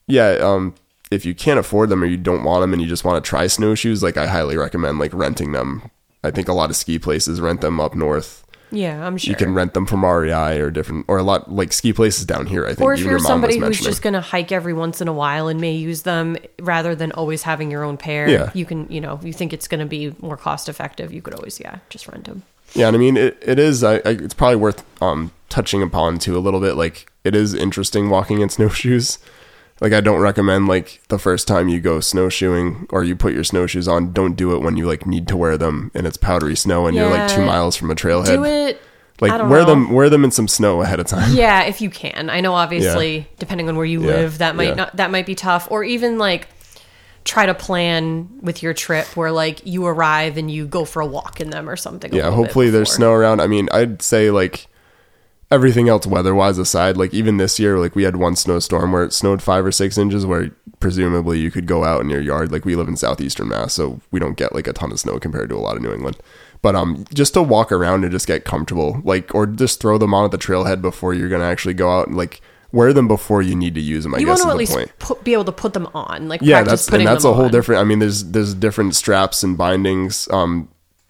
yeah, um, if you can't afford them or you don't want them, and you just want to try snowshoes, like I highly recommend like renting them. I think a lot of ski places rent them up north. Yeah, I'm sure. You can rent them from REI or different, or a lot like ski places down here. I think. or if even you're your somebody who's just going to hike every once in a while and may use them rather than always having your own pair, Yeah. you can, you know, you think it's going to be more cost effective, you could always, yeah, just rent them. Yeah, and I mean it, it is. I, I, it's probably worth um, touching upon too a little bit. Like it is interesting walking in [laughs] snowshoes. Like I don't recommend like the first time you go snowshoeing or you put your snowshoes on. Don't do it when you like need to wear them and it's powdery snow and you're like two miles from a trailhead. Do it. like wear know. them wear them in some snow ahead of time. Yeah, if you can. I know obviously depending on where you Yeah, live, that might yeah. not that might be tough. Or even like try to plan with your trip where like you arrive and you go for a walk in them or something. Yeah, hopefully there's snow around. I mean, I'd say like everything else weather wise aside, like even this year, like we had one snowstorm where it snowed five or six inches, where presumably you could go out in your yard. Like we live in southeastern Mass, so we don't get like a ton of snow compared to a lot of New England. But um, just to walk around and just get comfortable, like, or just throw them on at the trailhead before you're gonna actually go out and like wear them before you need to use them. I You guess want to at least put, be able to put them on, like Yeah, that's and that's a whole on. different. I mean, there's there's different straps and bindings. Um,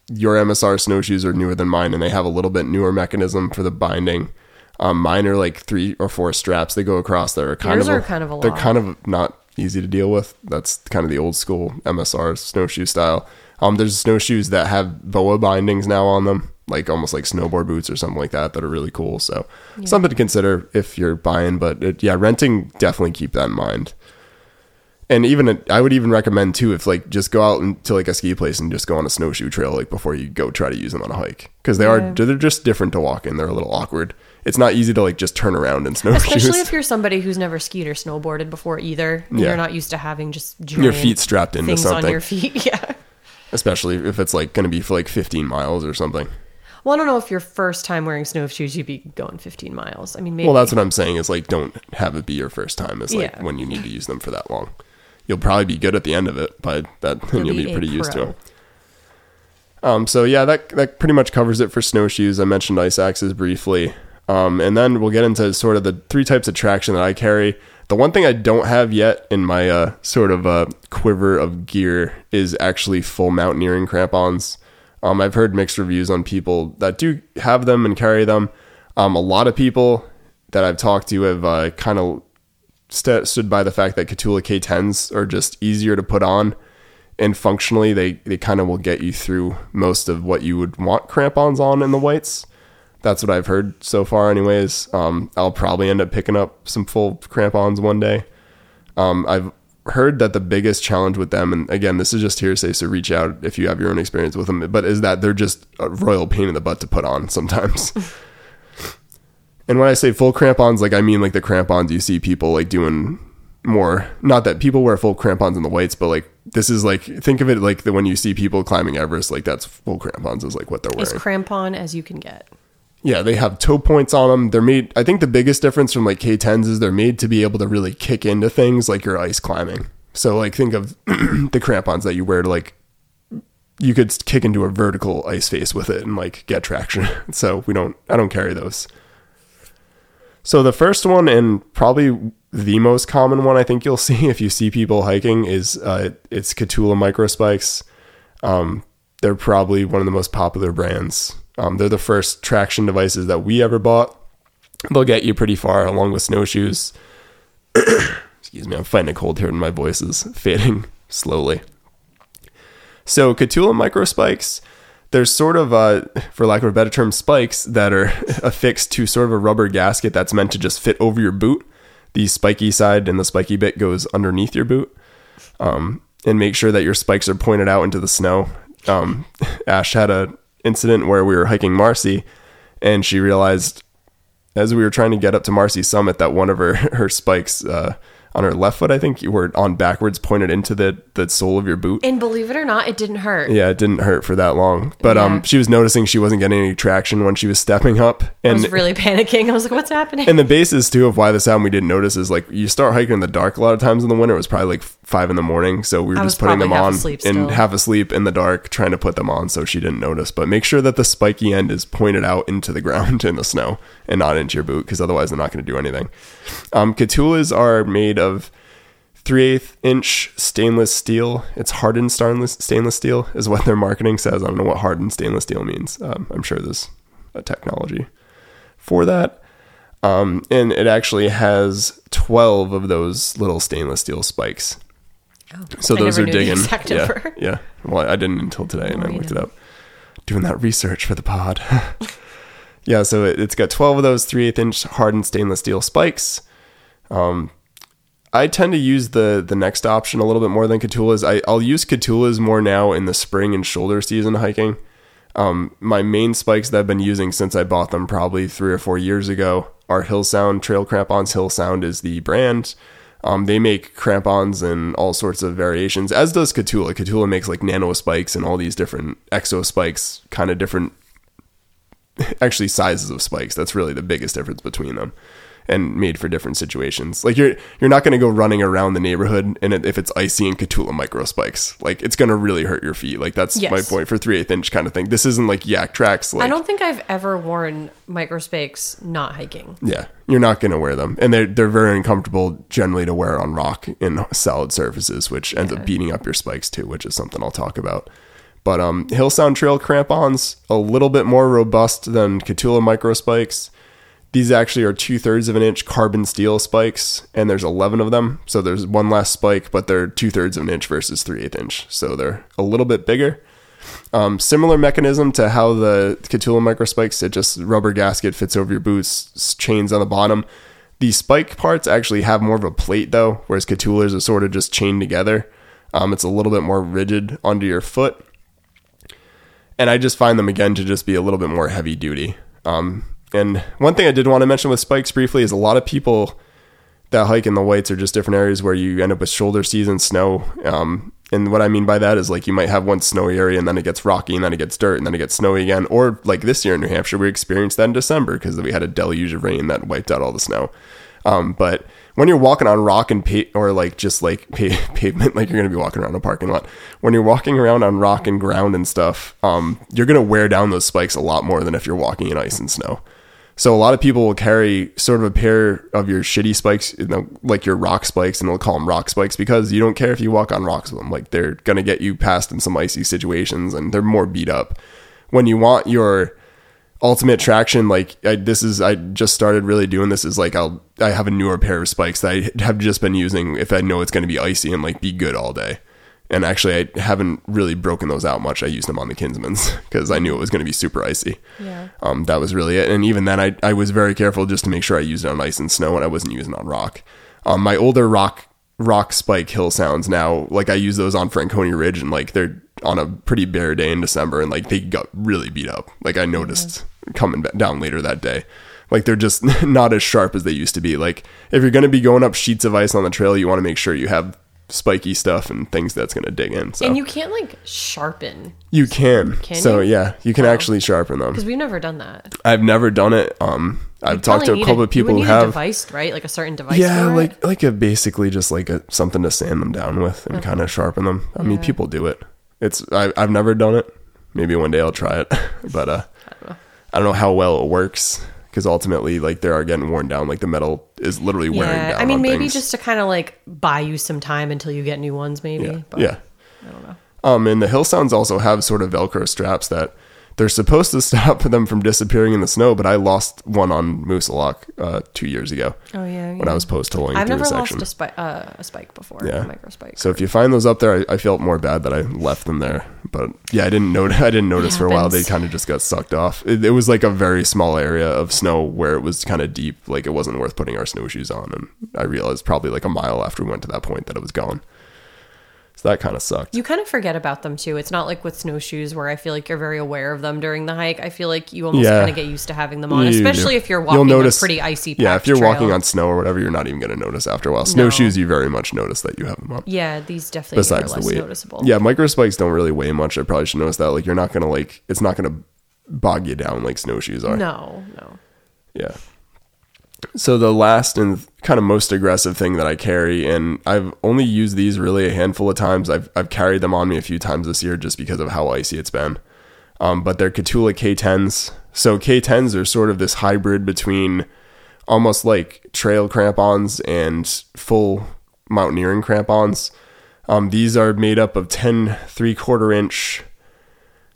your MSR snowshoes are newer than mine, and they have a little bit newer mechanism for the binding. Um, mine are like three or four straps they go across. that are kind Yours of are kind of a they're lot. kind of not easy to deal with. That's kind of the old school MSR snowshoe style. Um, there's snowshoes that have boa bindings now on them, like almost like snowboard boots or something like that, that are really cool. So something to consider if you're buying. But it, yeah, renting definitely keep that in mind. And even I would even recommend too if like just go out and- to like a ski place and just go on a snowshoe trail like before you go try to use them on a hike because they are they're just different to walk in. They're a little awkward. It's not easy to like just turn around in snowshoes. Especially if you're somebody who's never skied or snowboarded before either. and Yeah. You're not used to having just your feet strapped into something, on your feet. [laughs] Yeah. especially if it's like going to be for like 15 miles or something. Well, I don't know if your first time wearing snowshoes, you'd be going 15 miles. I mean, maybe. Well, that's what I'm saying is like don't have it be your first time. Is like Yeah. when you need to use them for that long. You'll probably be good at the end of it, but that then You'll you'll be pretty used to pro. them. Um, so yeah, that that pretty much covers it for snowshoes. I mentioned ice axes briefly, um, and then we'll get into sort of the three types of traction that I carry. The one thing I don't have yet in my uh, sort of uh, quiver of gear is actually full mountaineering crampons. Um, I've heard mixed reviews on people that do have them and carry them. Um, a lot of people that I've talked to have uh, kind of st- stood by the fact that Kahtoola K10s are just easier to put on and functionally they, they kind of will get you through most of what you would want crampons on in the whites. That's what I've heard so far anyways. Um, I'll probably end up picking up some full crampons one day. Um, I've heard that the biggest challenge with them, and again, this is just hearsay, so reach out if you have your own experience with them, but is that they're just a royal pain in the butt to put on sometimes. [laughs] and when I say full crampons, like I mean like the crampons you see people like doing more. Not that people wear full crampons in the whites, but like this is like think of it like the when you see people climbing Everest, like that's full crampons is like what they're wearing. as crampon as you can get. Yeah, they have toe points on them. They're made. I think the biggest difference from like K10s is they're made to be able to really kick into things like you're ice climbing. So like think of [clears throat] the crampons that you wear to like you could kick into a vertical ice face with it and like get traction. [laughs] So we don't. I don't carry those. So the first one and probably the most common one I think you'll [laughs] see if you see people hiking is uh, it's Kahtoola microspikes. Um, they're probably one of the most popular brands. Um, they're the first traction devices that we ever bought. They'll get you pretty far along with snowshoes. [coughs] Excuse me, I'm fighting a cold here and my voice is fading [laughs] slowly. So Kahtoola micro spikes, there's sort of, for lack of a better term, spikes that are [laughs] affixed to sort of a rubber gasket that's meant to just fit over your boot. The spiky side and the spiky bit goes underneath your boot um, and make sure that your spikes are pointed out into the snow. Um, [laughs] Ash had a incident where we were hiking Marcy, and she realized as we were trying to get up to Marcy Summit that one of her [laughs] her spikes uh, on her left foot, I think, you were on backwards, pointed into the the sole of your boot. And believe it or not, it didn't hurt. Yeah, it didn't hurt for that long, but um, she was noticing she wasn't getting any traction when she was stepping up, I and was really panicking. I was like, what's happening? and the basis too of why this happened we didn't notice is like you start hiking in the dark a lot of times in the winter. It was probably like five in the morning, so we were I just putting them on and half asleep in the dark, trying to put them on, so she didn't notice. But make sure that the spiky end is pointed out into the [laughs] ground in the snow and not into your boot, because otherwise they're not going to do anything. Um, Kahtoolas are made of three eighth inch stainless steel. It's hardened stainless stainless steel is what their marketing says. I don't know what hardened stainless steel means. Um, I'm sure there's a technology for that. Um, and it actually has 12 of those little stainless steel spikes. Oh, So I those are digging. yeah, yeah. Well, I didn't until today, and I looked it up. Doing that research for the pod. [laughs] yeah, so it, it's got 12 of those 3 8 inch hardened stainless steel spikes. Um, I tend to use the the next option a little bit more than Kahtoolas. I, I'll use Kahtoolas more now in the spring and shoulder season hiking. Um, my main spikes that I've been using since I bought them probably three or four years ago are Hillsound Trail Crampons. Hillsound is the brand. Um, they make crampons and all sorts of variations, as does Kahtoola. Kahtoola makes like nano spikes and all these different exo spikes, kind of different actually sizes of spikes. That's really the biggest difference between them and made for different situations. Like you're you're not going to go running around the neighborhood and if it's icy and Kahtoola micro spikes, like it's going to really hurt your feet. Like that's Yes. my point for three eighth inch kind of thing. This isn't like Yaktrax. Like I don't think I've ever worn microspikes not hiking. yeah, you're not going to wear them, and they're they're very uncomfortable generally to wear on rock in solid surfaces, which ends up beating up your spikes too, which is something I'll talk about. But um, Hillsound Trail crampons a little bit more robust than Kahtoola micro spikes. These actually are two thirds of an inch carbon steel spikes, and there's 11 of them. So there's one less spike, but they're two thirds of an inch versus three eighth inch. So they're a little bit bigger. Um, similar mechanism to how the Kahtoola microspikes, it just rubber gasket fits over your boots, chains on the bottom. The spike parts actually have more of a plate though, whereas Kahtoolas are sort of just chained together. Um, it's a little bit more rigid under your foot. And I just find them again to just be a little bit more heavy duty. Um, and one thing I did want to mention with spikes briefly is a lot of people that hike in the whites are just different areas where you end up with shoulder season snow. Um, and what I mean by that is like you might have one snowy area and then it gets rocky and then it gets dirt and then it gets snowy again. Or like this year in New Hampshire, we experienced that in December because we had a deluge of rain that wiped out all the snow. Um, but when you're walking on rock and pa- or like just like [laughs] pa- pavement, like you're gonna be walking around a parking lot. When you're walking around on rock and ground and stuff, um, you're gonna wear down those spikes a lot more than if you're walking in ice and snow. So a lot of people will carry sort of a pair of your shitty spikes, you know, like your rock spikes, and they'll call them rock spikes because you don't care if you walk on rocks with them. Like they're gonna get you past in some icy situations, and they're more beat up. When you want your ultimate traction, like I, this is, I just started really doing this. Is like I'll, I have a newer pair of spikes that I have just been using if I know it's gonna be icy and like be good all day. And actually, I haven't really broken those out much. I used them on the Kinsmans [laughs] because I knew it was going to be super icy. Yeah. Um, that was really it. And even then, I, I was very careful just to make sure I used it on ice and snow and I wasn't using it on rock. Um, my older rock rock spike Hillsounds now, like I use those on Franconia Ridge and like they're on a pretty bare day in December and like they got really beat up. Like I noticed coming down later that day. Like they're just [laughs] not as sharp as they used to be. Like if you're going to be going up sheets of ice on the trail, you want to make sure you have spiky stuff and things that's going to dig in. So And you can't like sharpen you can. Can so you? yeah, you can Oh. actually sharpen them. because we've never done that. I've never done it. Um, I've talked to a couple of people who need a have. device, right? Like a certain device. Yeah, for it? like like a basically just like a something to sand them down with and kind of sharpen them. I mean, people do it. It's I, I've never done it. Maybe one day I'll try it, [laughs] but uh, I don't know how well it works because ultimately, like they are getting worn down. Like the metal is literally wearing yeah. down. I mean, maybe things. just to kind of like buy you some time until you get new ones, maybe. yeah, But yeah. I don't know. Um, and the Hillsounds also have sort of Velcro straps that they're supposed to [laughs] stop them from disappearing in the snow. But I lost one on Moosilauke uh, two years ago Oh yeah. when I was post holing I've through never a lost section. a, spi- uh, a spike before. Yeah. A micro spike. So if you find those up there, I, I felt more bad that I left them there. But yeah, I didn't notice. [laughs] I didn't notice for a while. They kind of just got sucked off. It, it was like a very small area of snow where it was kind of deep. Like it wasn't worth putting our snowshoes on. And I realized probably like a mile after we went to that point that it was gone. That kind of sucked. You kind of forget about them too. It's not like with snowshoes where I feel like you're very aware of them during the hike. I feel like you almost Yeah. kind of get used to having them on, You especially if you're walking You'll notice- a pretty icy. Yeah, if you're trail. walking on snow or whatever, you're not even going to notice after a while. Snowshoes, you very much notice that you have them on. Yeah, these definitely Besides are the weight, noticeable. yeah, micro spikes don't really weigh much. I probably should notice that. Like you're not gonna like it's not gonna bog you down like snowshoes are. No, no. Yeah. So the last and kind of most aggressive thing that I carry, and I've only used these really a handful of times. I've I've carried them on me a few times this year just because of how icy it's been. Um, but they're Kahtoola K10s. So K10s are sort of this hybrid between almost like trail crampons and full mountaineering crampons. Um, these are made up of 10 three quarter inch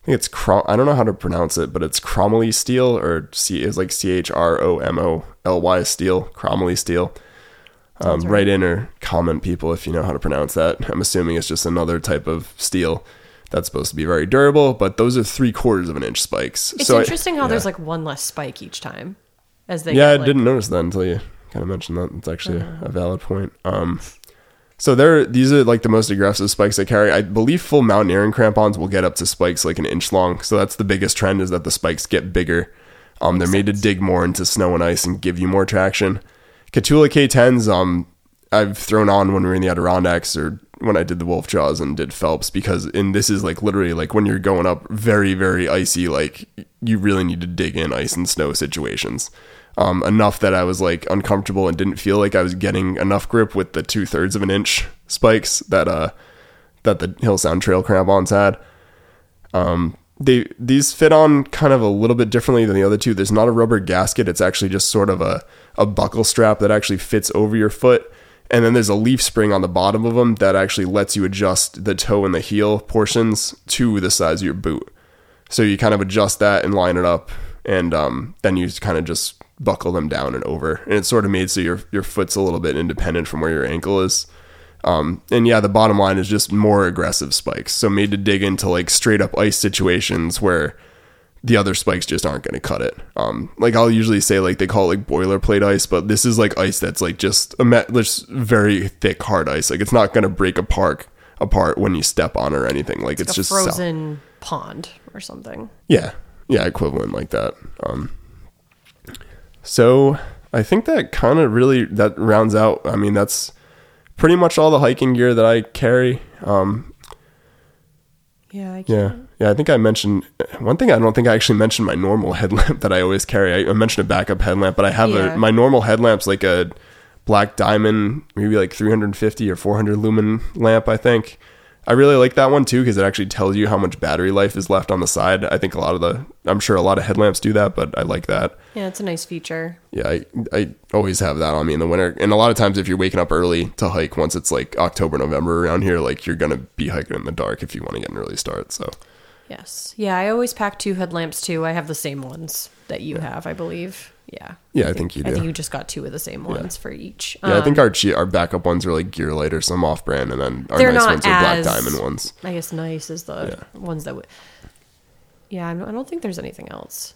I think it's Crom- I don't know how to pronounce it, but it's Cromley steel or C is like C H R O M O L Y steel, Cromley steel. Um, write in or comment people if you know how to pronounce that. I'm assuming it's just another type of steel that's supposed to be very durable, but those are three quarters of an inch spikes. It's So I- interesting how yeah. there's like one less spike each time as they. yeah, I like, didn't notice that until you kind of mentioned that. It's actually a, a valid point. Um, so they're these are like the most aggressive spikes I carry. I believe full mountaineering crampons will get up to spikes like an inch long. So that's the biggest trend is that the spikes get bigger. Um, they're made to dig more into snow and ice and give you more traction. Kahtoola K10s, um, I've thrown on when we were in the Adirondacks or when I did the Wolf Jaws and did Phelps because and this is like literally like when you're going up very very icy like you really need to dig in ice and snow situations. Um, enough that I was like uncomfortable and didn't feel like I was getting enough grip with the two thirds of an inch spikes that uh that the Hillsound Trail crampons had. Um, they these fit on kind of a little bit differently than the other two. There's not a rubber gasket. It's actually just sort of a a buckle strap that actually fits over your foot. And then there's a leaf spring on the bottom of them that actually lets you adjust the toe and the heel portions to the size of your boot. So you kind of adjust that and line it up, and um, then you kind of just buckle them down and over. And it's sort of made so your your foot's a little bit independent from where your ankle is. Um, and yeah, the bottom line is just more aggressive spikes. So made to dig into like straight up ice situations where the other spikes just aren't going to cut it. Um, like I'll usually say like they call it like boilerplate ice, but this is like ice that's like just a met, just very thick hard ice. Like it's not going to break apart apart when you step on it or anything. Like it's, a just sol- frozen pond or something. yeah, yeah, equivalent like that. Um, so I think that kind of really that rounds out. I mean, that's pretty much all the hiking gear that I carry. Um, Yeah, I yeah, yeah. I think I mentioned one thing. I don't think I actually mentioned my normal [laughs] headlamp that I always carry. I, I mentioned a backup headlamp, but I have Yeah. a my normal headlamp's like a black diamond, maybe like 350 or 400 lumen lamp. I think. I really like that one too because it actually tells you how much battery life is left on the side. I think a lot of the, I'm sure a lot of headlamps do that, but I like that. Yeah, it's a nice feature. Yeah, I, I always have that on me in the winter. And a lot of times, if you're waking up early to hike, once it's like October, November around here, like you're gonna be hiking in the dark if you want to get an early start. So Yes. Yeah, I always pack two headlamps too. I have the same ones that you have, I believe. Yeah. Yeah, I think you I think you just got two of the same ones for each. yeah, I think Um, our che- our backup ones are like Gear Light or some off brand, and then our nice ones are Black Diamond ones. I guess nice is the ones that would. Yeah, I don't think there's anything else.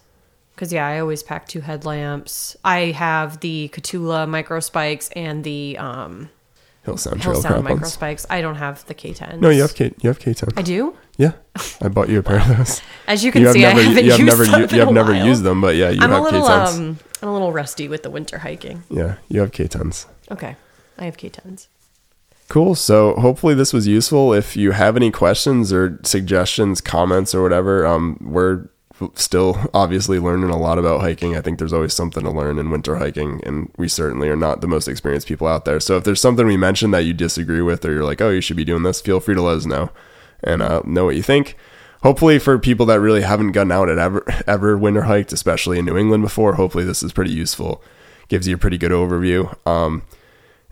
Because yeah, I always pack two headlamps. I have the Kahtoola micro spikes and the um, Hillsound Hill Sound micro ones. spikes. I don't have the K10. No, you have K, you have K10. I do. Yeah, I bought you a pair of those. [laughs] As you can You see, never, I haven't you have used never, them u- in you have a never while. used them, but yeah, you I'm a have little K10s. um, I'm a little rusty with the winter hiking. yeah, you have K10s. Okay, I have K10s. Cool. So hopefully this was useful. If you have any questions or suggestions, comments, or whatever, um, we're still obviously learning a lot about hiking. I think there's always something to learn in winter hiking, and we certainly are not the most experienced people out there. So if there's something we mentioned that you disagree with, or you're like, oh, you should be doing this, feel free to let us know and uh, know what you think. Hopefully, for people that really haven't gotten out at ever [laughs] ever winter hiked, especially in New England before, hopefully this is pretty useful. Gives you a pretty good overview. Um,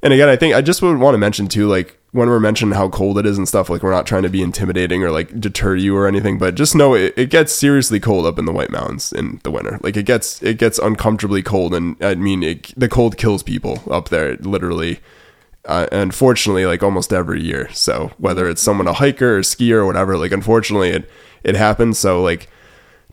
and again, I think I just would want to mention too, like when we're mentioning how cold it is and stuff, like we're not trying to be intimidating or like deter you or anything, but just know it, it gets seriously cold up in the White Mountains in the winter. Like it gets it gets uncomfortably cold, and I mean it, the cold kills people up there, literally. Uh, unfortunately, like almost every year. So whether it's someone a hiker or skier or whatever, like unfortunately it it happens. So like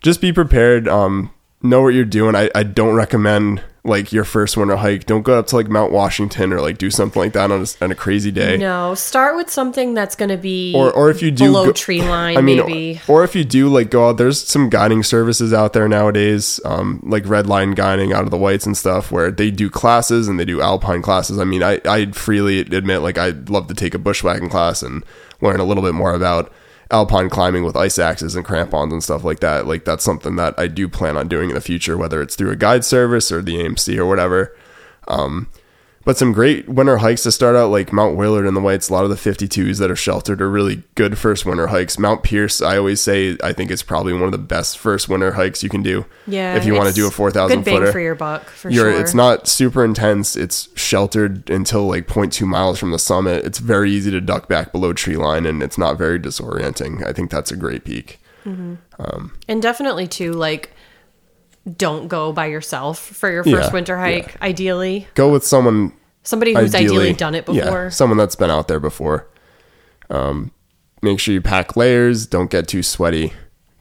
just be prepared. Um, know what you're doing. I, I don't recommend like your first winter hike. Don't go up to like Mount Washington or like do something like that on a, on a crazy day. No, start with something that's going to be Or, or if you do below go- tree [laughs] line, I mean, maybe. Or if you do like go out, there's some guiding services out there nowadays, um, like Red Line guiding out of the whites and stuff, where they do classes and they do alpine classes. I mean, I I freely admit like I'd love to take a bushwhacking class and learn a little bit more about alpine climbing with ice axes and crampons and stuff like that. Like that's something that I do plan on doing in the future, whether it's through a guide service or the AMC or whatever. Um, but some great winter hikes to start out, like Mount Willard and the Whites. A lot of the 52s that are sheltered are really good first winter hikes. Mount Pierce, I always say, I think it's probably one of the best first winter hikes you can do. Yeah, if you want to do a 4,000 good bang footer, for your buck for sure. it's not super intense. It's sheltered until like 0.2 miles from the summit. It's very easy to duck back below tree line, and it's not very disorienting. I think that's a great peak. Mm-hmm. Um, and definitely too like don't go by yourself for your first Yeah, winter hike. Ideally, Go with someone somebody who's ideally, done it yeah, before. someone that's been out there before. Um, make sure you pack layers. Don't get too sweaty.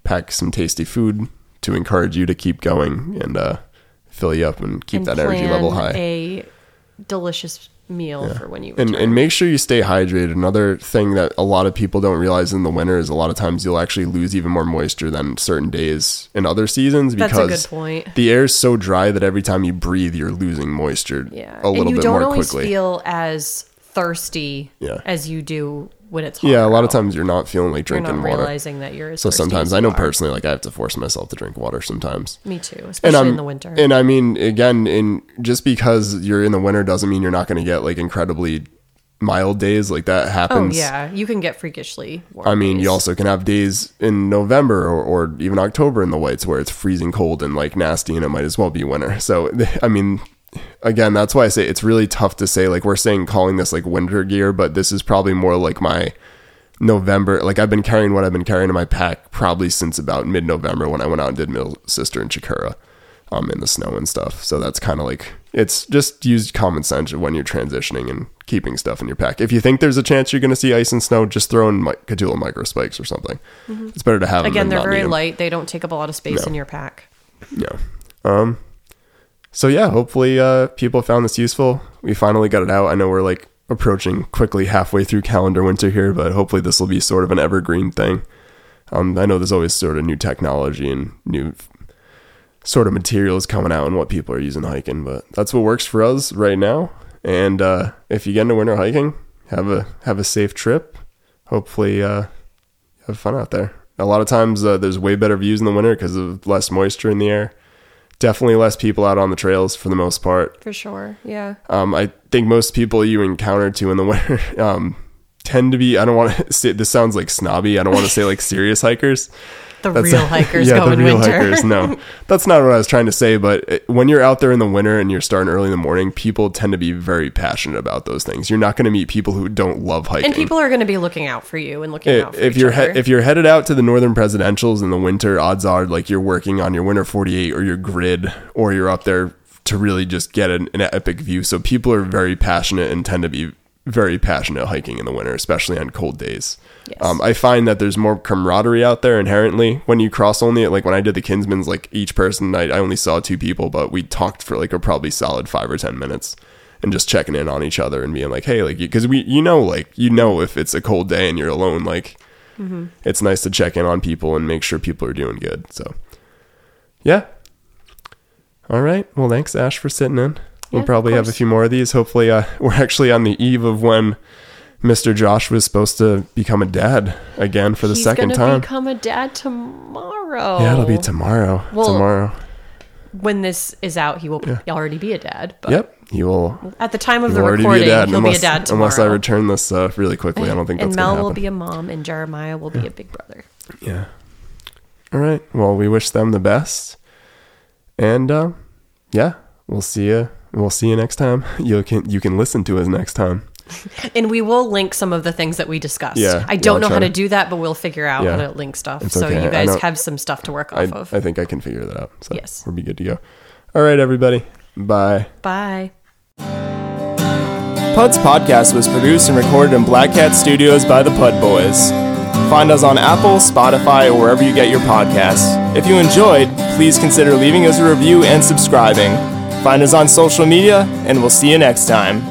Pack some tasty food to encourage you to keep going and uh, fill you up and keep and that energy level high. A delicious meal for when you return. and, and make sure you stay hydrated. Another thing that a lot of people don't realize in the winter is a lot of times you'll actually lose even more moisture than certain days in other seasons That's a because good point. the air is so dry that every time you breathe, you're losing moisture yeah, a little and you bit don't more always quickly. feel as thirsty Yeah. as you do when it's hot. Yeah, a lot of times you're not feeling like you're drinking not water. realizing that you're. So sometimes I know are. personally, like I have to force myself to drink water sometimes. Me too, And especially I'm in the winter. And I mean, again, in just because you're in the winter doesn't mean you're not going to get like incredibly mild days. Like that oh happens. yeah, you can get freakishly warm. I mean, days. you also can have days in November or, or even October in the whites where it's freezing cold and like nasty, and it might as well be winter. So, [laughs] I mean, again, that's why I say it's really tough to say. Like we're saying, calling this like winter gear, but this is probably more like my November. Like I've been carrying what I've been carrying in my pack probably since about mid November when I went out and did Middle Sister and Chocorua, um, in the snow and stuff. So that's kind of like it's just use common sense when you're transitioning and keeping stuff in your pack. If you think there's a chance you're going to see ice and snow, just throw in Kahtoola micro spikes or something. It's better to have them Mm-hmm. again, they're very light. They don't take up a lot of space No. in your pack. Yeah. Um. So yeah, hopefully uh, people found this useful. We finally got it out. I know we're like approaching quickly halfway through calendar winter here, but hopefully this will be sort of an evergreen thing. Um, I know there's always sort of new technology and new sort of materials coming out and what people are using hiking, but that's what works for us right now. And uh, if you get into winter hiking, have a have a safe trip. Hopefully, uh, have fun out there. A lot of times uh, there's way better views in the winter because of less moisture in the air. Definitely less people out on the trails for the most part. For sure. Yeah. Um, I think most people you encounter too in the [laughs] winter um, tend to be. I don't want to [laughs] say this sounds like snobby. I don't want to say like serious hikers. The That's- real [laughs] hikers yeah, go the in real winter. hikers. No, [laughs] that's not what I was trying to say. But it- when you're out there in the winter and you're starting early in the morning, people tend to be very passionate about those things. You're not going to meet people who don't love hiking. and people are going to be looking out for you and looking out for if each you're he- if you're headed out to the northern presidentials in the winter, odds are like you're working on your winter 48 or your grid, or you're up there to really just get an, an epic view. So people are very passionate and tend to be very passionate hiking in the winter, especially on cold days. Yes. Um, I find that there's more camaraderie out there inherently when you cross only. Like when I did the Kinsman's, like each person, I, I only saw two people, but we talked for like a probably solid five or ten minutes and just checking in on each other and being like, hey, like, because we, you know, like, you know, if it's a cold day and you're alone, like, it's nice to check in on people and make sure people are doing good. So, yeah. All right. Well, thanks, Ash, for sitting in. We'll Yeah, probably have a few more of these. Hopefully, uh, [laughs] we're actually on the eve of when Mr. Josh was supposed to become a dad again for the He's second time. become a dad tomorrow. yeah, it'll be tomorrow. Well, tomorrow. when this is out, he will already be a dad. But Yep. He will. at the time of the recording, be he'll unless, be a dad tomorrow. unless I return this uh, really quickly. I don't think that's and Mel will be a mom, and Jeremiah will be a big brother. Yeah. All right. Well, we wish them the best. And uh, yeah, we'll see you. We'll see you next time. You can you can listen to us next time. [laughs] And we will link some of the things that we discussed. Yeah, I don't know how to to- do that, but we'll figure out Yeah. how to link stuff. It's so okay. you guys know- have some stuff to work I, off of. I think I can figure that out. So Yes. we'll be good to go. All right, everybody. Bye. Bye. PUDs podcast was produced and recorded in Black Cat Studios by the Pud Boys. Find us on Apple, Spotify, or wherever you get your podcasts. If you enjoyed, please consider leaving us a review and subscribing. Find us on social media, and we'll see you next time.